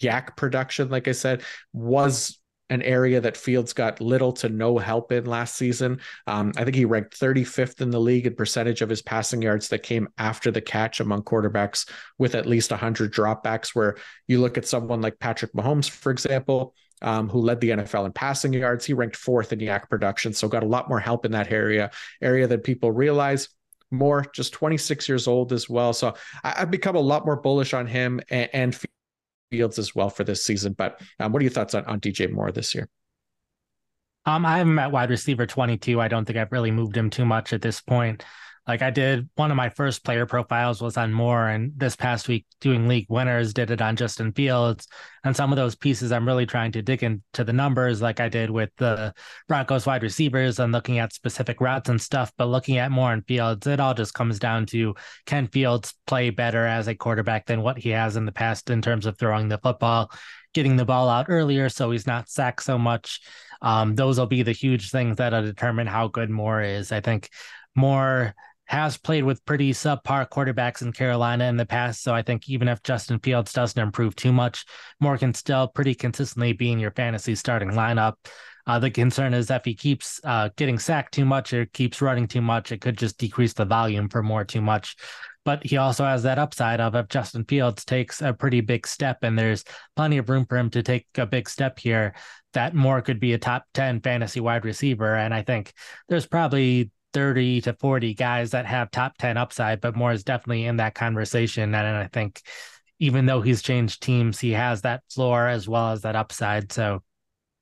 YAC production, like I said, was an area that Fields got little to no help in last season. Um, I think he ranked 35th in the league in percentage of his passing yards that came after the catch among quarterbacks with at least 100 dropbacks. Where you look at someone like Patrick Mahomes, for example, um, who led the NFL in passing yards, he ranked fourth in YAC production, so got a lot more help in that area area than people realize. Moore just 26 years old as well. So I, have become a lot more bullish on him and, and Fields as well for this season. But um, what are your thoughts on, on DJ Moore this year? Um, I have him at wide receiver 22. I don't think I've really moved him too much at this point. Like I did one of my first player profiles was on Moore, and this past week doing league winners did it on Justin Fields. And some of those pieces I'm really trying to dig into the numbers, like I did with the Broncos wide receivers and looking at specific routes and stuff. But looking at Moore and Fields, it all just comes down to can Fields play better as a quarterback than what he has in the past in terms of throwing the football, getting the ball out earlier so he's not sacked so much. Um, those will be the huge things that'll determine how good Moore is. I think Moore has played with pretty subpar quarterbacks in Carolina in the past. So I think even if Justin Fields doesn't improve too much, Moore can still pretty consistently be in your fantasy starting lineup. Uh, the concern is if he keeps uh, getting sacked too much or keeps running too much, it could just decrease the volume for more too much. But he also has that upside of if Justin Fields takes a pretty big step and there's plenty of room for him to take a big step here, that Moore could be a top 10 fantasy wide receiver. And I think there's probably 30 to 40 guys that have top 10 upside, but Moore is definitely in that conversation. And I think even though he's changed teams, he has that floor as well as that upside. So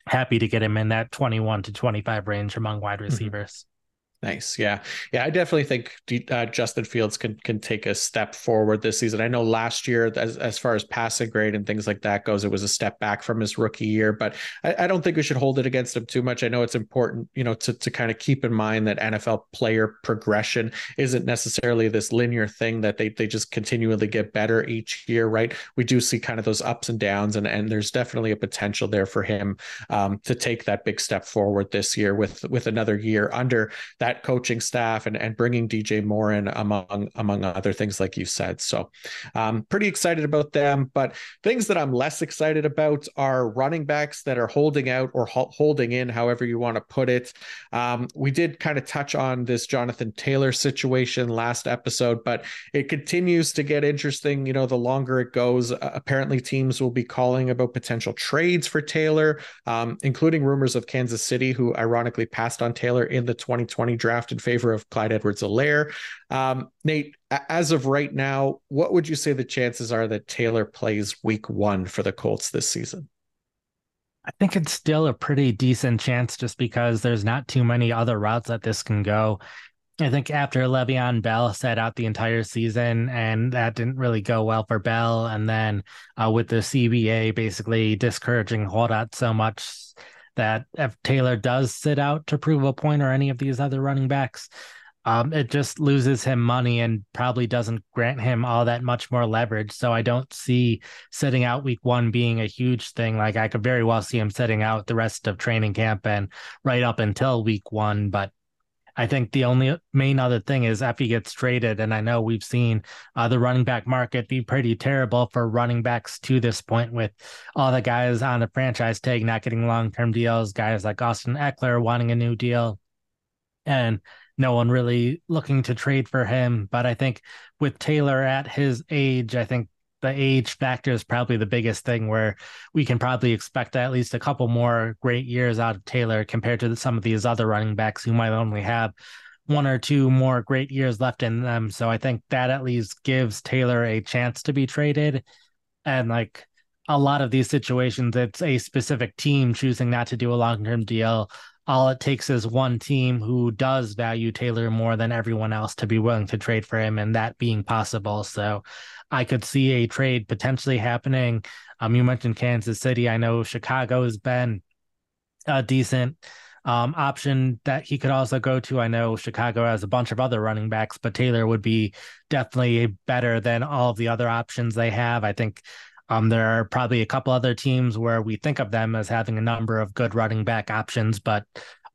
happy to get him in that 21 to 25 range among wide mm-hmm. receivers. Nice. Yeah. Yeah. I definitely think uh, Justin Fields can can take a step forward this season. I know last year, as, as far as passing grade and things like that goes, it was a step back from his rookie year, but I, I don't think we should hold it against him too much. I know it's important, you know, to, to kind of keep in mind that NFL player progression isn't necessarily this linear thing that they, they just continually get better each year, right? We do see kind of those ups and downs, and, and there's definitely a potential there for him um, to take that big step forward this year with, with another year under that that coaching staff and, and bringing DJ Moore in among among other things, like you said. So, um, pretty excited about them. But things that I'm less excited about are running backs that are holding out or ho- holding in, however you want to put it. Um, we did kind of touch on this Jonathan Taylor situation last episode, but it continues to get interesting. You know, the longer it goes, uh, apparently teams will be calling about potential trades for Taylor, um, including rumors of Kansas City, who ironically passed on Taylor in the 2020 draft in favor of Clyde Edwards-Helaire. Um, Nate, as of right now, what would you say the chances are that Taylor plays week one for the Colts this season? I think it's still a pretty decent chance just because there's not too many other routes that this can go. I think after Le'Veon Bell sat out the entire season, and that didn't really go well for Bell. And then uh, with the CBA basically discouraging holdouts so much, that if Taylor does sit out to prove a point or any of these other running backs, um, it just loses him money and probably doesn't grant him all that much more leverage. So I don't see sitting out week one being a huge thing. Like I could very well see him sitting out the rest of training camp and right up until week one. But I think the only main other thing is if he gets traded, and I know we've seen uh, the running back market be pretty terrible for running backs to this point, with all the guys on the franchise tag not getting long term deals, guys like Austin Ekeler wanting a new deal, and no one really looking to trade for him. But I think with Taylor at his age, I think the age factor is probably the biggest thing where we can probably expect at least a couple more great years out of Taylor compared to some of these other running backs who might only have one or two more great years left in them. So I think that at least gives Taylor a chance to be traded. And like a lot of these situations, it's a specific team choosing not to do a long term deal. All it takes is one team who does value Taylor more than everyone else to be willing to trade for him, and that being possible. So I could see a trade potentially happening. Um, you mentioned Kansas City. I know Chicago has been a decent um, option that he could also go to. I know Chicago has a bunch of other running backs, but Taylor would be definitely better than all of the other options they have. I think um, there are probably a couple other teams where we think of them as having a number of good running back options, but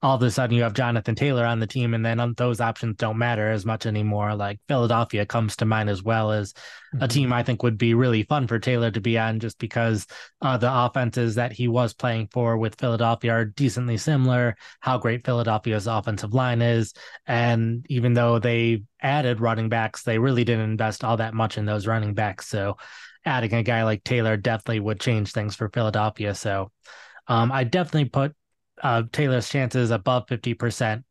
all of a sudden you have Jonathan Taylor on the team, and then those options don't matter as much anymore. Like Philadelphia comes to mind as well as mm-hmm. a team I think would be really fun for Taylor to be on, just because uh, the offenses that he was playing for with Philadelphia are decently similar. How great Philadelphia's offensive line is, and even though they added running backs, they really didn't invest all that much in those running backs. So adding a guy like Taylor definitely would change things for Philadelphia. So um, I definitely put Taylor's chances above 50%,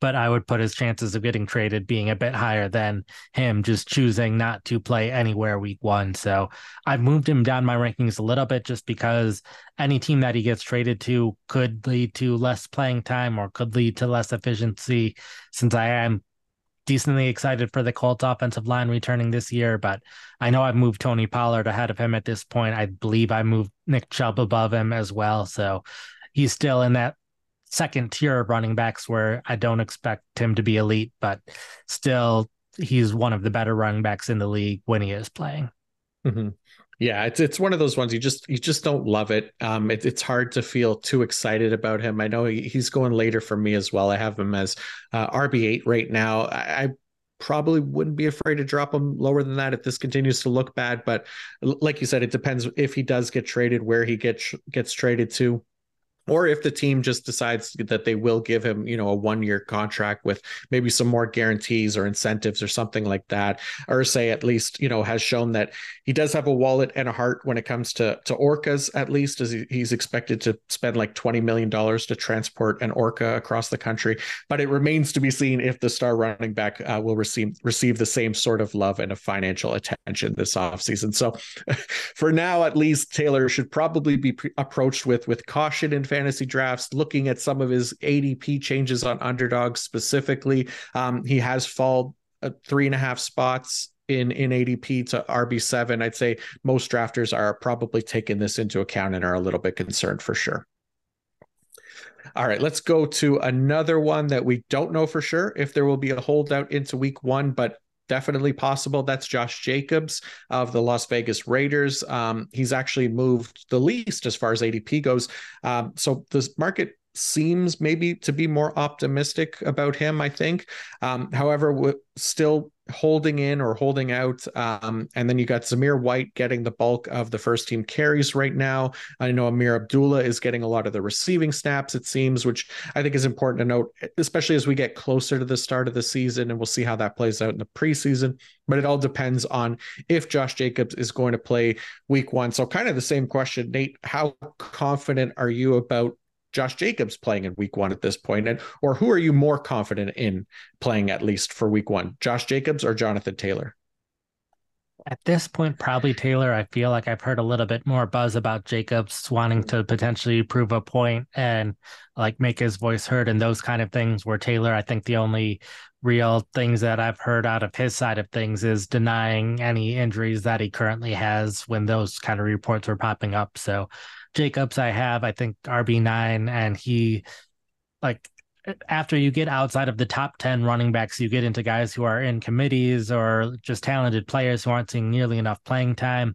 but I would put his chances of getting traded being a bit higher than him just choosing not to play anywhere week one. So I've moved him down my rankings a little bit just because any team that he gets traded to could lead to less playing time or could lead to less efficiency since I am decently excited for the Colts offensive line returning this year, but I know I've moved Tony Pollard ahead of him at this point. I believe I moved Nick Chubb above him as well. So he's still in that second tier of running backs where I don't expect him to be elite, but still he's one of the better running backs in the league when he is playing. Mm-hmm. Yeah, it's it's one of those ones you just you just don't love it. Um, it, it's hard to feel too excited about him. I know he, he's going later for me as well. I have him as uh, RB eight right now. I, I probably wouldn't be afraid to drop him lower than that if this continues to look bad. But like you said, it depends if he does get traded, where he gets gets traded to or if the team just decides that they will give him, you know, a one year contract with maybe some more guarantees or incentives or something like that, or say at least, you know, has shown that he does have a wallet and a heart when it comes to to orcas, at least as he, he's expected to spend like $20 million to transport an orca across the country. But it remains to be seen if the star running back uh, will receive receive the same sort of love and financial attention this offseason. So for now, at least Taylor should probably be pre- approached with with caution in fantasy drafts, looking at some of his ADP changes on underdogs specifically, um, he has fallen uh, three and a half spots in in ADP to RB7. I'd say most drafters are probably taking this into account and are a little bit concerned for sure. All right, let's go to another one that we don't know for sure if there will be a holdout into week one, but definitely possible. That's Josh Jacobs of the Las Vegas Raiders. Um, he's actually moved the least as far as ADP goes. Um, so this market seems maybe to be more optimistic about him, I think. Um, however, still holding in or holding out. Um, and then you got Zamir White getting the bulk of the first team carries right now. I know Ameer Abdullah is getting a lot of the receiving snaps, it seems, which I think is important to note, especially as we get closer to the start of the season. And we'll see how that plays out in the preseason. But it all depends on if Josh Jacobs is going to play week one. So, kind of the same question, Nate. How confident are you about Josh Jacobs playing in week one at this point? And or who are you more confident in playing at least for week one? Josh Jacobs or Jonathan Taylor? At this point, probably Taylor. I feel like I've heard a little bit more buzz about Jacobs wanting to potentially prove a point and like make his voice heard and those kind of things. Where Taylor, I think the only real things that I've heard out of his side of things is denying any injuries that he currently has when those kind of reports were popping up. So Jacobs I have, I think RB9, and he like after you get outside of the top 10 running backs, you get into guys who are in committees or just talented players who aren't seeing nearly enough playing time.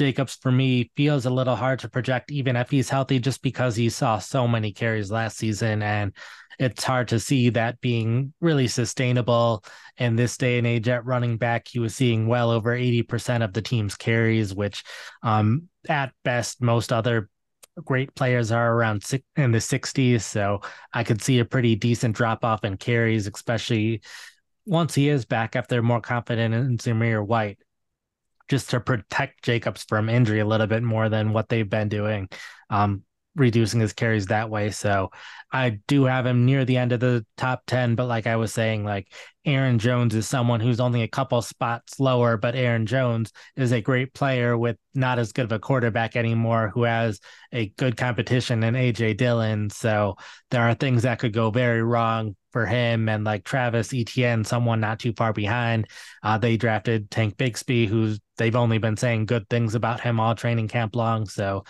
Jacobs, for me, feels a little hard to project, even if he's healthy, just because he saw so many carries last season. And it's hard to see that being really sustainable in this day and age at running back. He was seeing well over 80% of the team's carries, which um, at best, most other great players are around six, in the 60s. So I could see a pretty decent drop off in carries, especially once he is back after they're more confident in Zamir White, just to protect Jacobs from injury a little bit more than what they've been doing. Um, reducing his carries that way. So I do have him near the end of the top 10, but like I was saying, like Aaron Jones is someone who's only a couple spots lower, but Aaron Jones is a great player with not as good of a quarterback anymore who has a good competition in AJ Dillon. So there are things that could go very wrong for him and like Travis Etienne, someone not too far behind. Uh, they drafted Tank Bigsby, who's they've only been saying good things about him all training camp long. So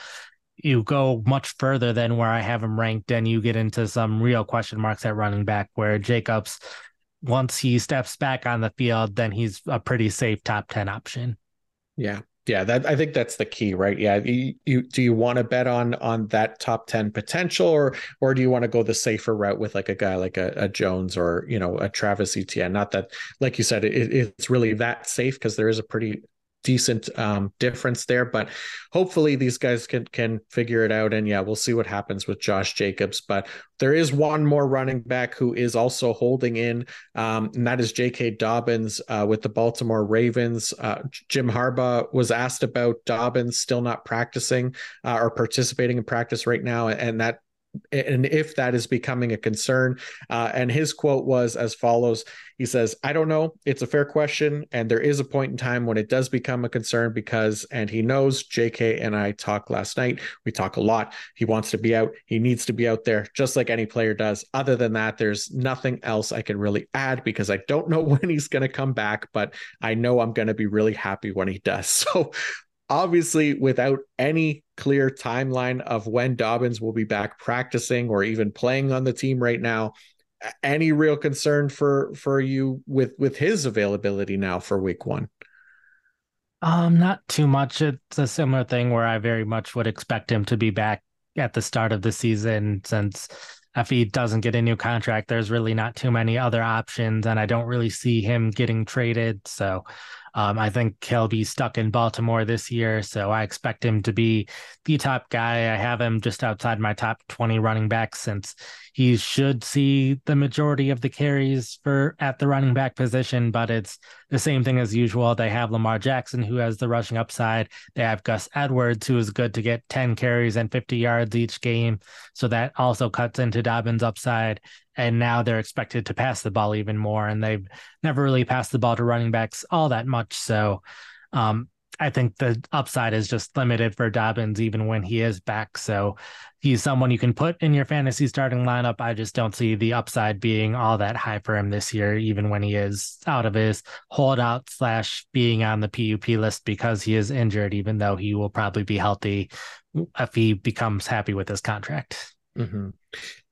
you go much further than where I have him ranked, and you get into some real question marks at running back. Where Jacobs, once he steps back on the field, then he's a pretty safe top ten option. Yeah, yeah, that I think that's the key, right? Yeah, you, you do you want to bet on on that top ten potential, or or do you want to go the safer route with like a guy like a, a Jones or you know a Travis Etienne? Not that, like you said, it, it's really that safe because there is a pretty decent um, difference there. But hopefully these guys can can figure it out. And yeah, we'll see what happens with Josh Jacobs. But there is one more running back who is also holding in, um, and that is J.K. Dobbins uh, with the Baltimore Ravens. Uh, Jim Harbaugh was asked about Dobbins still not practicing uh, or participating in practice right now, and that and if that is becoming a concern. Uh, and his quote was as follows He says, I don't know. It's a fair question. And there is a point in time when it does become a concern because, and he knows JK and I talked last night. We talk a lot. He wants to be out. He needs to be out there just like any player does. Other than that, there's nothing else I can really add because I don't know when he's going to come back, but I know I'm going to be really happy when he does. So obviously without any clear timeline of when Dobbins will be back practicing or even playing on the team right now any real concern for for you with with his availability now for week 1 um not too much. It's a similar thing where I very much would expect him to be back at the start of the season since if he doesn't get a new contract there's really not too many other options and I don't really see him getting traded. So um, I think he'll be stuck in Baltimore this year, so I expect him to be the top guy. I have him just outside my top 20 running backs since he should see the majority of the carries for at the running back position, but it's the same thing as usual. They have Lamar Jackson, who has the rushing upside. They have Gus Edwards, who is good to get 10 carries and 50 yards each game. So that also cuts into Dobbins' upside and now they're expected to pass the ball even more and they've never really passed the ball to running backs all that much so um, I think the upside is just limited for Dobbins even when he is back. So he's someone you can put in your fantasy starting lineup. I just don't see the upside being all that high for him this year, even when he is out of his holdout slash being on the PUP list because he is injured, even though he will probably be healthy if he becomes happy with his contract. Mm-hmm.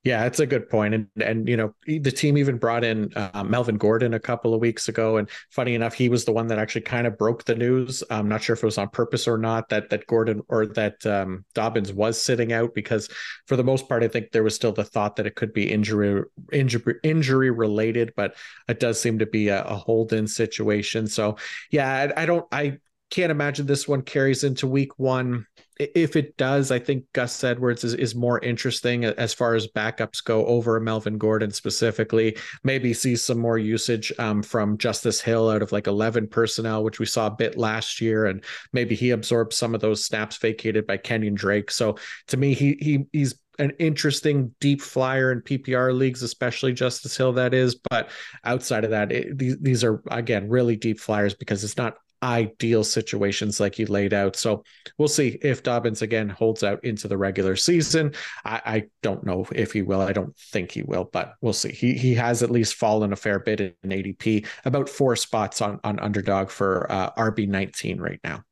Yeah, it's a good point, and and you know the team even brought in uh, Melvin Gordon a couple of weeks ago, and funny enough, he was the one that actually kind of broke the news. I'm not sure if it was on purpose or not that that Gordon or that um, Dobbins was sitting out because for the most part, I think there was still the thought that it could be injury injury injury related, but it does seem to be a, a hold in situation. So yeah, I, I don't I can't imagine this one carries into week one. If it does, I think Gus Edwards is, is more interesting as far as backups go over Melvin Gordon specifically. Maybe see some more usage um, from Justice Hill out of like 11 personnel, which we saw a bit last year. And maybe he absorbs some of those snaps vacated by Kenyan Drake. So to me, he, he he's an interesting deep flyer in PPR leagues, especially Justice Hill, that is. But outside of that, it, these, these are, again, really deep flyers because it's not ideal situations like you laid out. So we'll see if Dobbins again holds out into the regular season. I, I, don't know if he will. I don't think he will, but we'll see. He he has at least fallen a fair bit in ADP, about four spots on on underdog for uh, RB nineteen right now.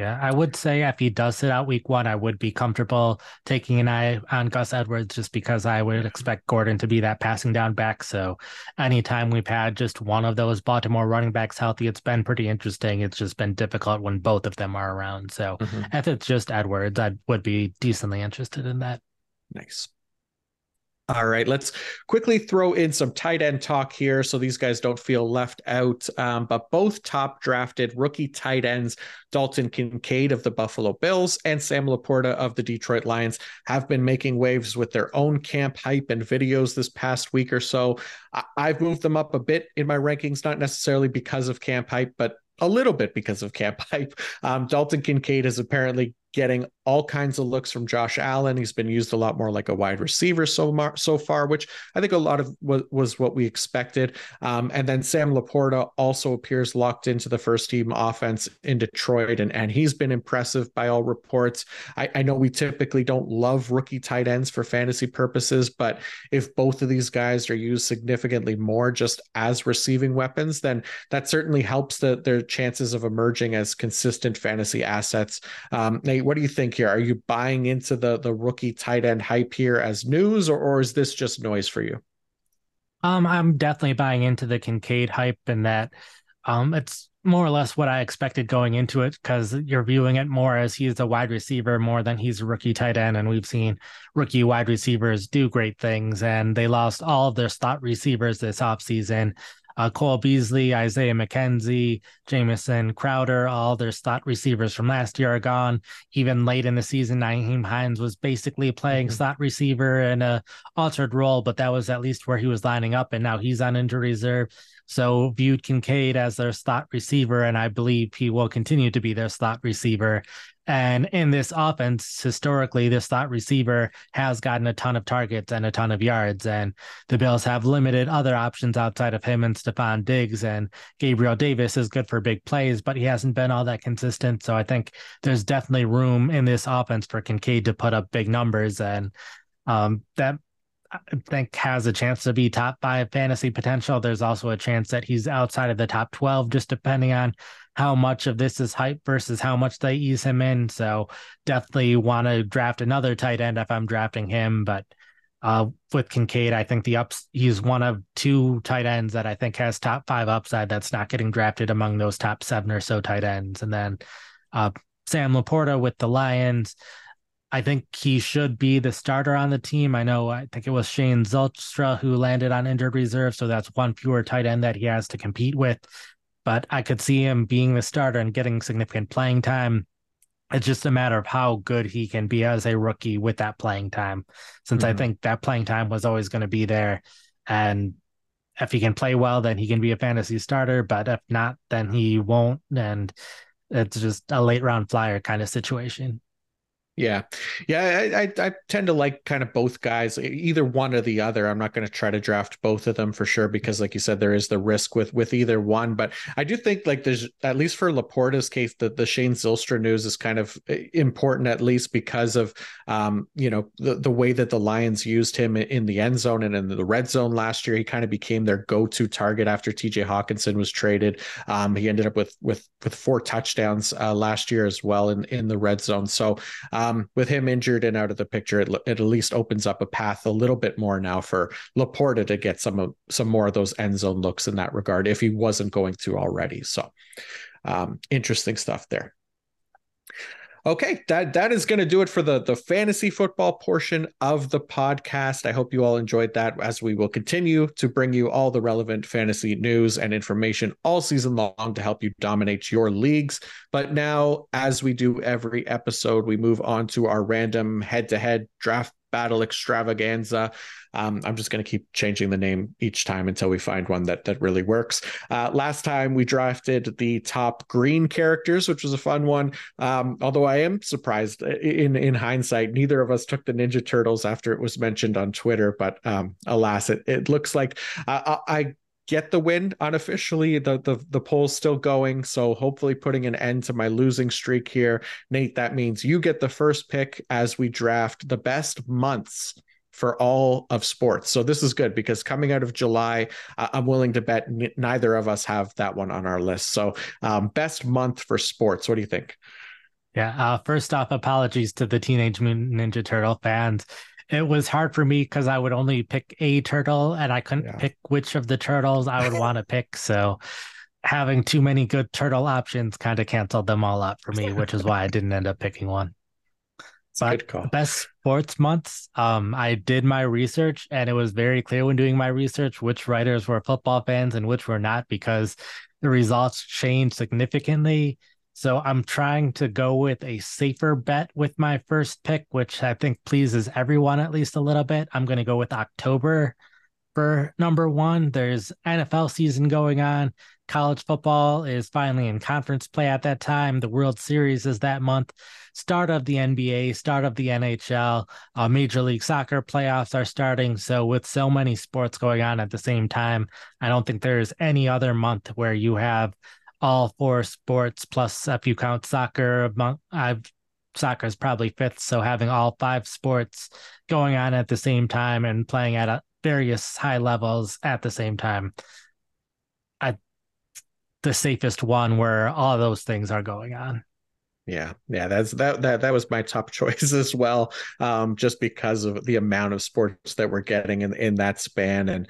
Yeah, I would say if he does sit out week one, I would be comfortable taking an eye on Gus Edwards just because I would expect Gordon to be that passing down back. So anytime we've had just one of those Baltimore running backs healthy, it's been pretty interesting. It's just been difficult when both of them are around. So mm-hmm. if it's just Edwards, I would be decently interested in that. Nice. All right, let's quickly throw in some tight end talk here so these guys don't feel left out. Um, but both top drafted rookie tight ends, Dalton Kincaid of the Buffalo Bills and Sam LaPorta of the Detroit Lions, have been making waves with their own camp hype and videos this past week or so. I- I've moved them up a bit in my rankings, not necessarily because of camp hype, but a little bit because of camp hype. Um, Dalton Kincaid has apparently getting all kinds of looks from Josh Allen. He's been used a lot more like a wide receiver so far, so far, which I think a lot of was, was what we expected. Um, and then Sam LaPorta also appears locked into the first team offense in Detroit, and, and he's been impressive by all reports. I, I know we typically don't love rookie tight ends for fantasy purposes, but if both of these guys are used significantly more just as receiving weapons, then that certainly helps the, their chances of emerging as consistent fantasy assets. Um, What do you think here? Are you buying into the the rookie tight end hype here as news, or or is this just noise for you? Um, I'm definitely buying into the Kincaid hype, and that um, it's more or less what I expected going into it because you're viewing it more as he's a wide receiver more than he's a rookie tight end. And we've seen rookie wide receivers do great things. And they lost all of their slot receivers this offseason uh, Cole Beasley, Isaiah McKenzie, Jamison Crowder, all their slot receivers from last year are gone. Even late in the season, Nyheim Hines was basically playing mm-hmm. slot receiver in a altered role, but that was at least where he was lining up, and now he's on injury reserve. So viewed Kincaid as their slot receiver, and I believe he will continue to be their slot receiver. And in this offense, historically, this slot receiver has gotten a ton of targets and a ton of yards. And the Bills have limited other options outside of him and Stefon Diggs. And Gabriel Davis is good for big plays, but he hasn't been all that consistent. So I think there's definitely room in this offense for Kincaid to put up big numbers. And um, that I think has a chance to be top five fantasy potential. There's also a chance that he's outside of the top 12, just depending on how much of this is hype versus how much they ease him in. So definitely want to draft another tight end if I'm drafting him. But uh, with Kincaid, I think the ups he's one of two tight ends that I think has top five upside that's not getting drafted among those top seven or so tight ends. And then uh, Sam LaPorta with the Lions. I think he should be the starter on the team. I know, I think it was Shane Zylstra who landed on injured reserve. So that's one fewer tight end that he has to compete with. But I could see him being the starter and getting significant playing time. It's just a matter of how good he can be as a rookie with that playing time, since mm-hmm. I think that playing time was always going to be there. And if he can play well, then he can be a fantasy starter. But if not, then he won't. And it's just a late round flyer kind of situation. Yeah. Yeah. I, I, I, tend to like kind of both guys, either one or the other. I'm not going to try to draft both of them for sure, because like you said, there is the risk with, with either one. But I do think like there's, at least for LaPorta's case, that the Shane Zylstra news is kind of eh, important, at least because of, um, you know, the, the way that the Lions used him in the end zone and in the red zone last year. He kind of became their go-to target after TJ Hockenson was traded. Um, he ended up with, with, with four touchdowns uh, last year as well in, in the red zone. So, um, um, with him injured and out of the picture, it, it, at least opens up a path a little bit more now for LaPorta to get some of some more of those end zone looks in that regard if he wasn't going to already. So um, interesting stuff there. Okay, that that is going to do it for the the fantasy football portion of the podcast. I hope you all enjoyed that as we will continue to bring you all the relevant fantasy news and information all season long to help you dominate your leagues. But now as we do every episode, we move on to our random head-to-head draft battle extravaganza. Um, I'm just going to keep changing the name each time until we find one that that really works. Uh, last time we drafted the top green characters, which was a fun one. Um, although I am surprised uh, in in hindsight, neither of us took the Ninja Turtles after it was mentioned on Twitter. But um, alas, it it looks like uh, I get the win unofficially. The, the the poll's still going, so hopefully putting an end to my losing streak here. Nate, that means you get the first pick as we draft the best months for all of sports. So this is good because coming out of July, I'm willing to bet n- neither of us have that one on our list. So um, best month for sports. What do you think? Yeah. Uh, first off, apologies to the Teenage Mutant Ninja Turtle fans it was hard for me because I would only pick a turtle and I couldn't yeah. pick which of the turtles I would want to pick. So having too many good turtle options kind of canceled them all out for me, which is why I didn't end up picking one. But best sports months, um, I did my research and it was very clear when doing my research which writers were football fans and which were not because the results changed significantly so I'm trying to go with a safer bet with my first pick, which I think pleases everyone at least a little bit. I'm going to go with October for number one. There's NFL season going on. College football is finally in conference play at that time. The World Series is that month. Start of the NBA, start of the NHL, uh, Major League Soccer playoffs are starting. So, with so many sports going on at the same time, I don't think there's any other month where you have all four sports plus if you count soccer among i've soccer is probably fifth so having all five sports going on at the same time and playing at a, various high levels at the same time i the safest one where all those things are going on yeah, yeah, that's that that that was my top choice as well. Um, just because of the amount of sports that we're getting in in that span, and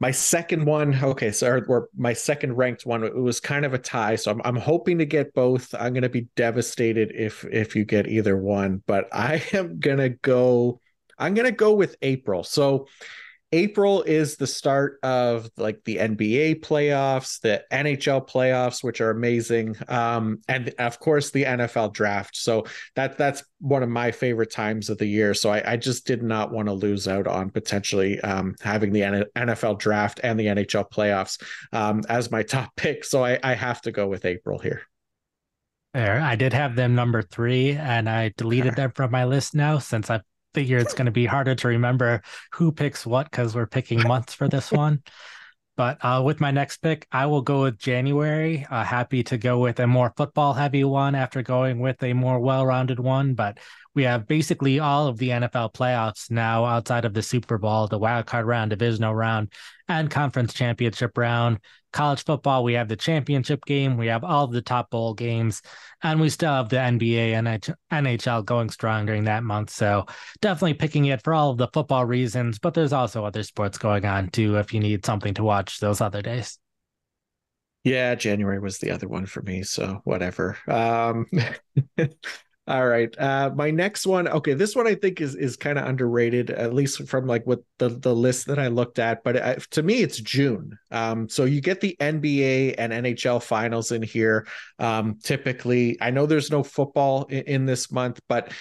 my second one, okay, so or my second ranked one, it was kind of a tie. So I'm I'm hoping to get both. I'm gonna be devastated if if you get either one, but I am gonna go. I'm gonna go with April. So April is the start of like the NBA playoffs, the NHL playoffs, which are amazing, um, and of course the NFL draft. So that that's one of my favorite times of the year. So I, I just did not want to lose out on potentially um, having the NFL draft and the NHL playoffs um, as my top pick. So I, I have to go with April here. I did have them number three, and I deleted them from my list now since I've figure it's going to be harder to remember who picks what because we're picking months for this one. But uh, with my next pick, I will go with January. Uh, happy to go with a more football heavy one after going with a more well rounded one. But we have basically all of the NFL playoffs now outside of the Super Bowl, the wild card round, divisional round, and conference championship round. College football, we have the championship game, we have all the top bowl games, and we still have the NBA and NHL going strong during that month. So definitely picking it for all of the football reasons, but there's also other sports going on too if you need something to watch those other days. Yeah, January was the other one for me, so whatever. Um All right. Uh, my next one. Okay, this one I think is is kind of underrated, at least from like what the the list that I looked at. But uh, to me, it's June. Um, so you get the NBA and NHL finals in here. Um, typically, I know there's no football in, in this month, but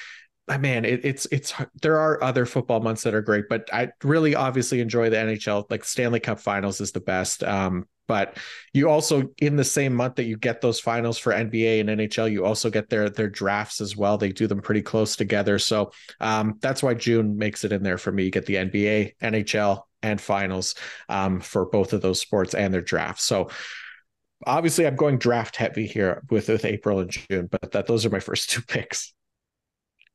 man, it, it's it's there are other football months that are great, but I really obviously enjoy the NHL. Like Stanley Cup Finals is the best. Um, but you also in the same month that you get those finals for NBA and NHL, you also get their their drafts as well. They do them pretty close together, so um, that's why June makes it in there for me. You get the NBA, NHL, and finals um, for both of those sports and their drafts. So obviously, I'm going draft heavy here with with April and June, but that those are my first two picks.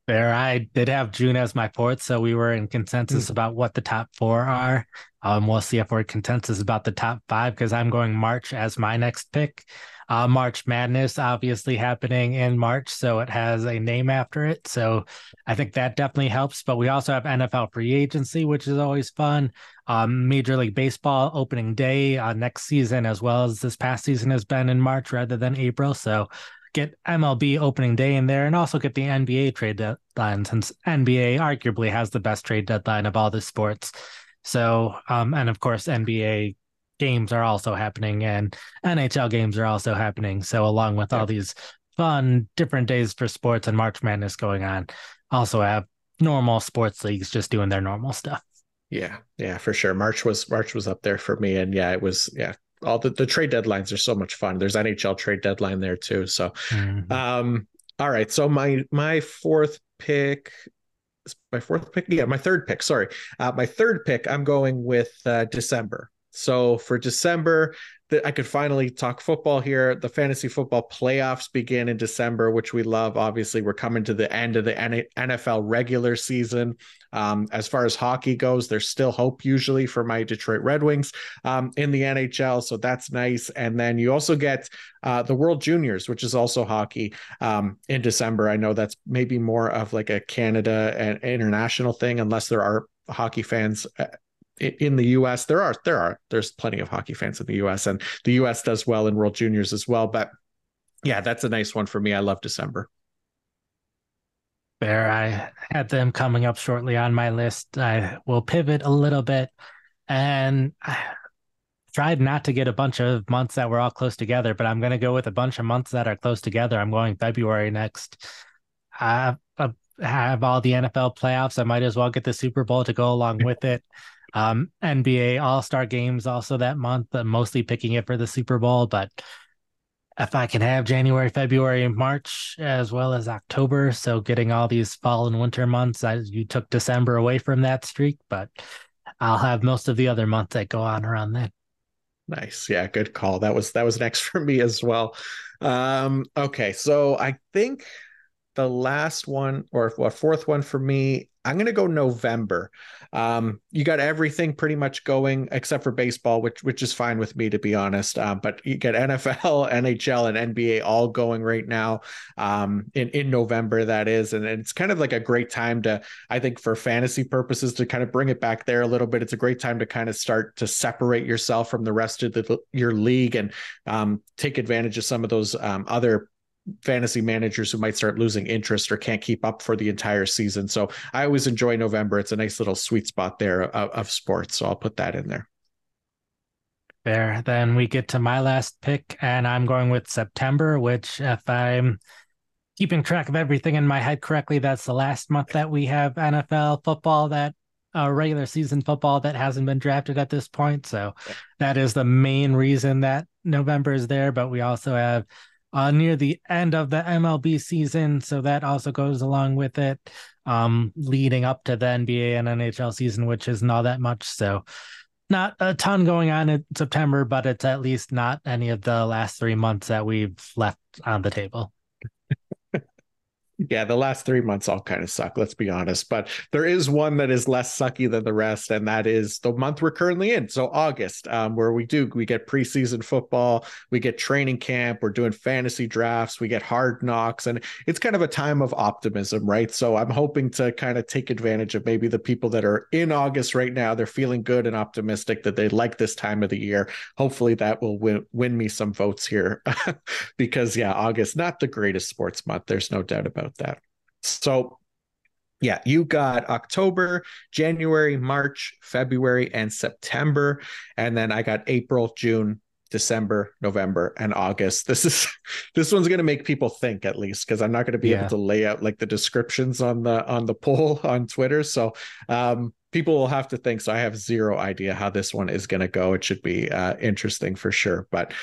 There, I did have June as my fourth, so we were in consensus mm. about what the top four are. Um, we'll see if we're consensus about the top five because I'm going March as my next pick. Uh, March Madness obviously happening in March, so it has a name after it. So I think that definitely helps. But we also have NFL free agency, which is always fun. Um, Major League Baseball opening day uh, next season, as well as this past season has been in March rather than April. So get MLB opening day in there and also get the NBA trade deadline since NBA arguably has the best trade deadline of all the sports. So, um, and of course, NBA games are also happening and NHL games are also happening. So, along with all these fun different days for sports and March Madness going on, also have normal sports leagues just doing their normal stuff. Yeah, yeah, for sure. March was March was up there for me, and yeah, it was yeah all the, the trade deadlines are so much fun. There's NHL trade deadline there too. So, mm-hmm. um, all right. So my my fourth pick, my fourth pick, yeah, my third pick. Sorry, uh, my third pick. I'm going with uh, December. So for December, that I could finally talk football here. The fantasy football playoffs begin in December, which we love. Obviously, we're coming to the end of the NFL regular season. Um, as far as hockey goes, there's still hope usually for my Detroit Red Wings um, in the NHL, so that's nice. And then you also get uh, the World Juniors, which is also hockey um, in December. I know that's maybe more of like a Canada and international thing, unless there are hockey fans uh, in the US there are there are there's plenty of hockey fans in the US and the US does well in World Juniors as well but yeah that's a nice one for me I love December There, I had them coming up shortly on my list. I will pivot a little bit and I tried not to get a bunch of months that were all close together but I'm going to go with a bunch of months that are close together. I'm going February next. I have all the NFL playoffs. I might as well get the Super Bowl to go along with it. Um, NBA All Star games also that month. Mostly picking it for the Super Bowl, but if I can have January, February, March as well as October, so getting all these fall and winter months, I, you took December away from that streak, but I'll have most of the other months that go on around then. Nice, yeah, good call. That was that was next for me as well. Um, okay, so I think the last one or what fourth one for me I'm going to go November. Um, you got everything pretty much going except for baseball, which which is fine with me to be honest. Um, but you get NFL, NHL, and NBA all going right now um, in in November. That is, and it's kind of like a great time to, I think, for fantasy purposes, to kind of bring it back there a little bit. It's a great time to kind of start to separate yourself from the rest of the, your league and um, take advantage of some of those um, other fantasy managers who might start losing interest or can't keep up for the entire season. So I always enjoy November. It's a nice little sweet spot there of, of sports. So I'll put that in there. There. Then we get to my last pick, and I'm going with September, which, if I'm keeping track of everything in my head correctly, that's the last month that we have NFL football that uh, regular season football that hasn't been drafted at this point. So that is the main reason that November is there. But we also have uh, near the end of the MLB season. So that also goes along with it, um, leading up to the NBA and NHL season, which is not that much. So not a ton going on in September, but it's at least not any of the last three months that we've left on the table yeah, the last three months all kind of suck, let's be honest. But there is one that is less sucky than the rest, and that is the month we're currently in. So August, um, where we do we get preseason football, we get training camp, we're doing fantasy drafts, we get hard knocks, and it's kind of a time of optimism, right? So I'm hoping to kind of take advantage of maybe the people that are in August right now. They're feeling good and optimistic that they like this time of the year. Hopefully that will win, win me some votes here because yeah, August not the greatest sports month. There's no doubt about that. So yeah, you got October, January, March, February, and September. And then I got April, June, December, November, and August. This is this one's going to make people think at least because I'm not going to be yeah. able to lay out like the descriptions on the on the poll on Twitter. So um, people will have to think. So I have zero idea how this one is going to go. It should be uh, interesting for sure. But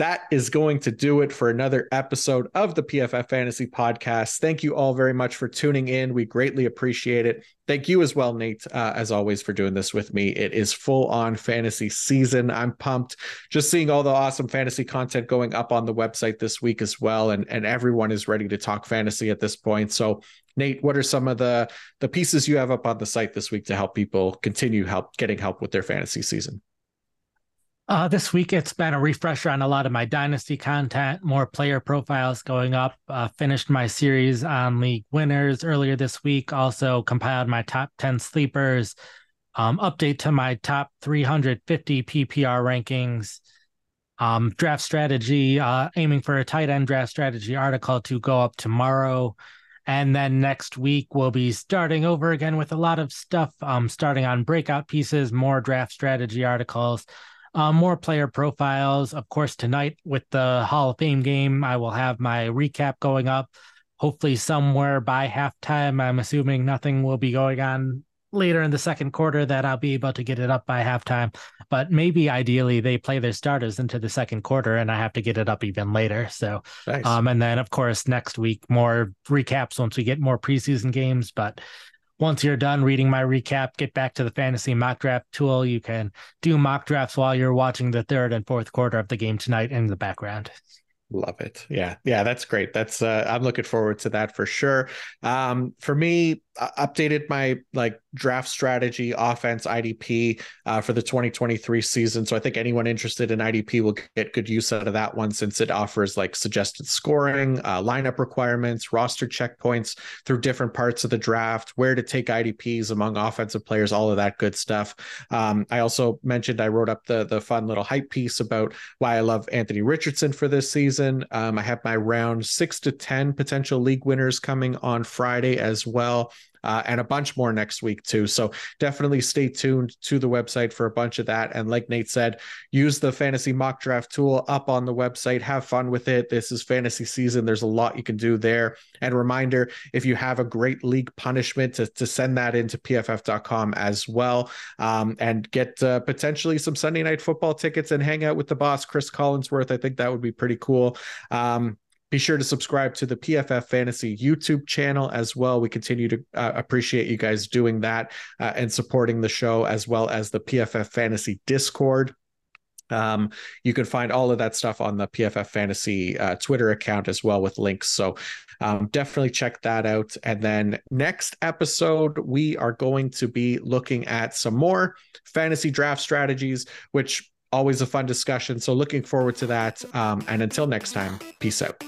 that is going to do it for another episode of the PFF Fantasy Podcast. Thank you all very much for tuning in. We greatly appreciate it. Thank you as well, Nate, uh, as always, for doing this with me. It is full on fantasy season. I'm pumped just seeing all the awesome fantasy content going up on the website this week as well. And, and everyone is ready to talk fantasy at this point. So, Nate, what are some of the, the pieces you have up on the site this week to help people continue help getting help with their fantasy season? Uh, this week, it's been a refresher on a lot of my dynasty content, more player profiles going up. Uh, finished my series on league winners earlier this week. Also compiled my top 10 sleepers. Um, update to my top 350 PPR rankings. Um, draft strategy, uh, aiming for a tight end draft strategy article to go up tomorrow. And then next week, we'll be starting over again with a lot of stuff, um, starting on breakout pieces, more draft strategy articles uh, more player profiles. Of course, tonight with the Hall of Fame game, I will have my recap going up. Hopefully, somewhere by halftime. I'm assuming nothing will be going on later in the second quarter that I'll be able to get it up by halftime. But maybe ideally they play their starters into the second quarter and I have to get it up even later. So, nice. um, and then of course next week more recaps once we get more preseason games. But once you're done reading my recap, get back to the fantasy mock draft tool. You can do mock drafts while you're watching the third and fourth quarter of the game tonight in the background. Love it. Yeah. Yeah, that's great. That's uh I'm looking forward to that for sure. Um for me, updated my like draft strategy offense IDP uh, for the 2023 season. So I think anyone interested in IDP will get good use out of that one since it offers like suggested scoring, uh, lineup requirements, roster checkpoints through different parts of the draft, where to take IDPs among offensive players, all of that good stuff. Um, I also mentioned I wrote up the the fun little hype piece about why I love Anthony Richardson for this season. Um, I have my round six to ten potential league winners coming on Friday as well uh, and a bunch more next week too. So definitely stay tuned to the website for a bunch of that. And like Nate said, use the fantasy mock draft tool up on the website. Have fun with it. This is fantasy season. There's a lot you can do there. And reminder, if you have a great league punishment, to, to send that into pff.com as well, um, and get uh, potentially some Sunday night football tickets and hang out with the boss, Chris Collinsworth. I think that would be pretty cool. Um, be sure to subscribe to the PFF Fantasy YouTube channel as well. We continue to uh, appreciate you guys doing that uh, and supporting the show, as well as the PFF Fantasy Discord. Um, you can find all of that stuff on the PFF Fantasy uh, Twitter account as well with links. So um, definitely check that out. And then next episode, we are going to be looking at some more fantasy draft strategies, which always a fun discussion. So looking forward to that. Um, and until next time, peace out.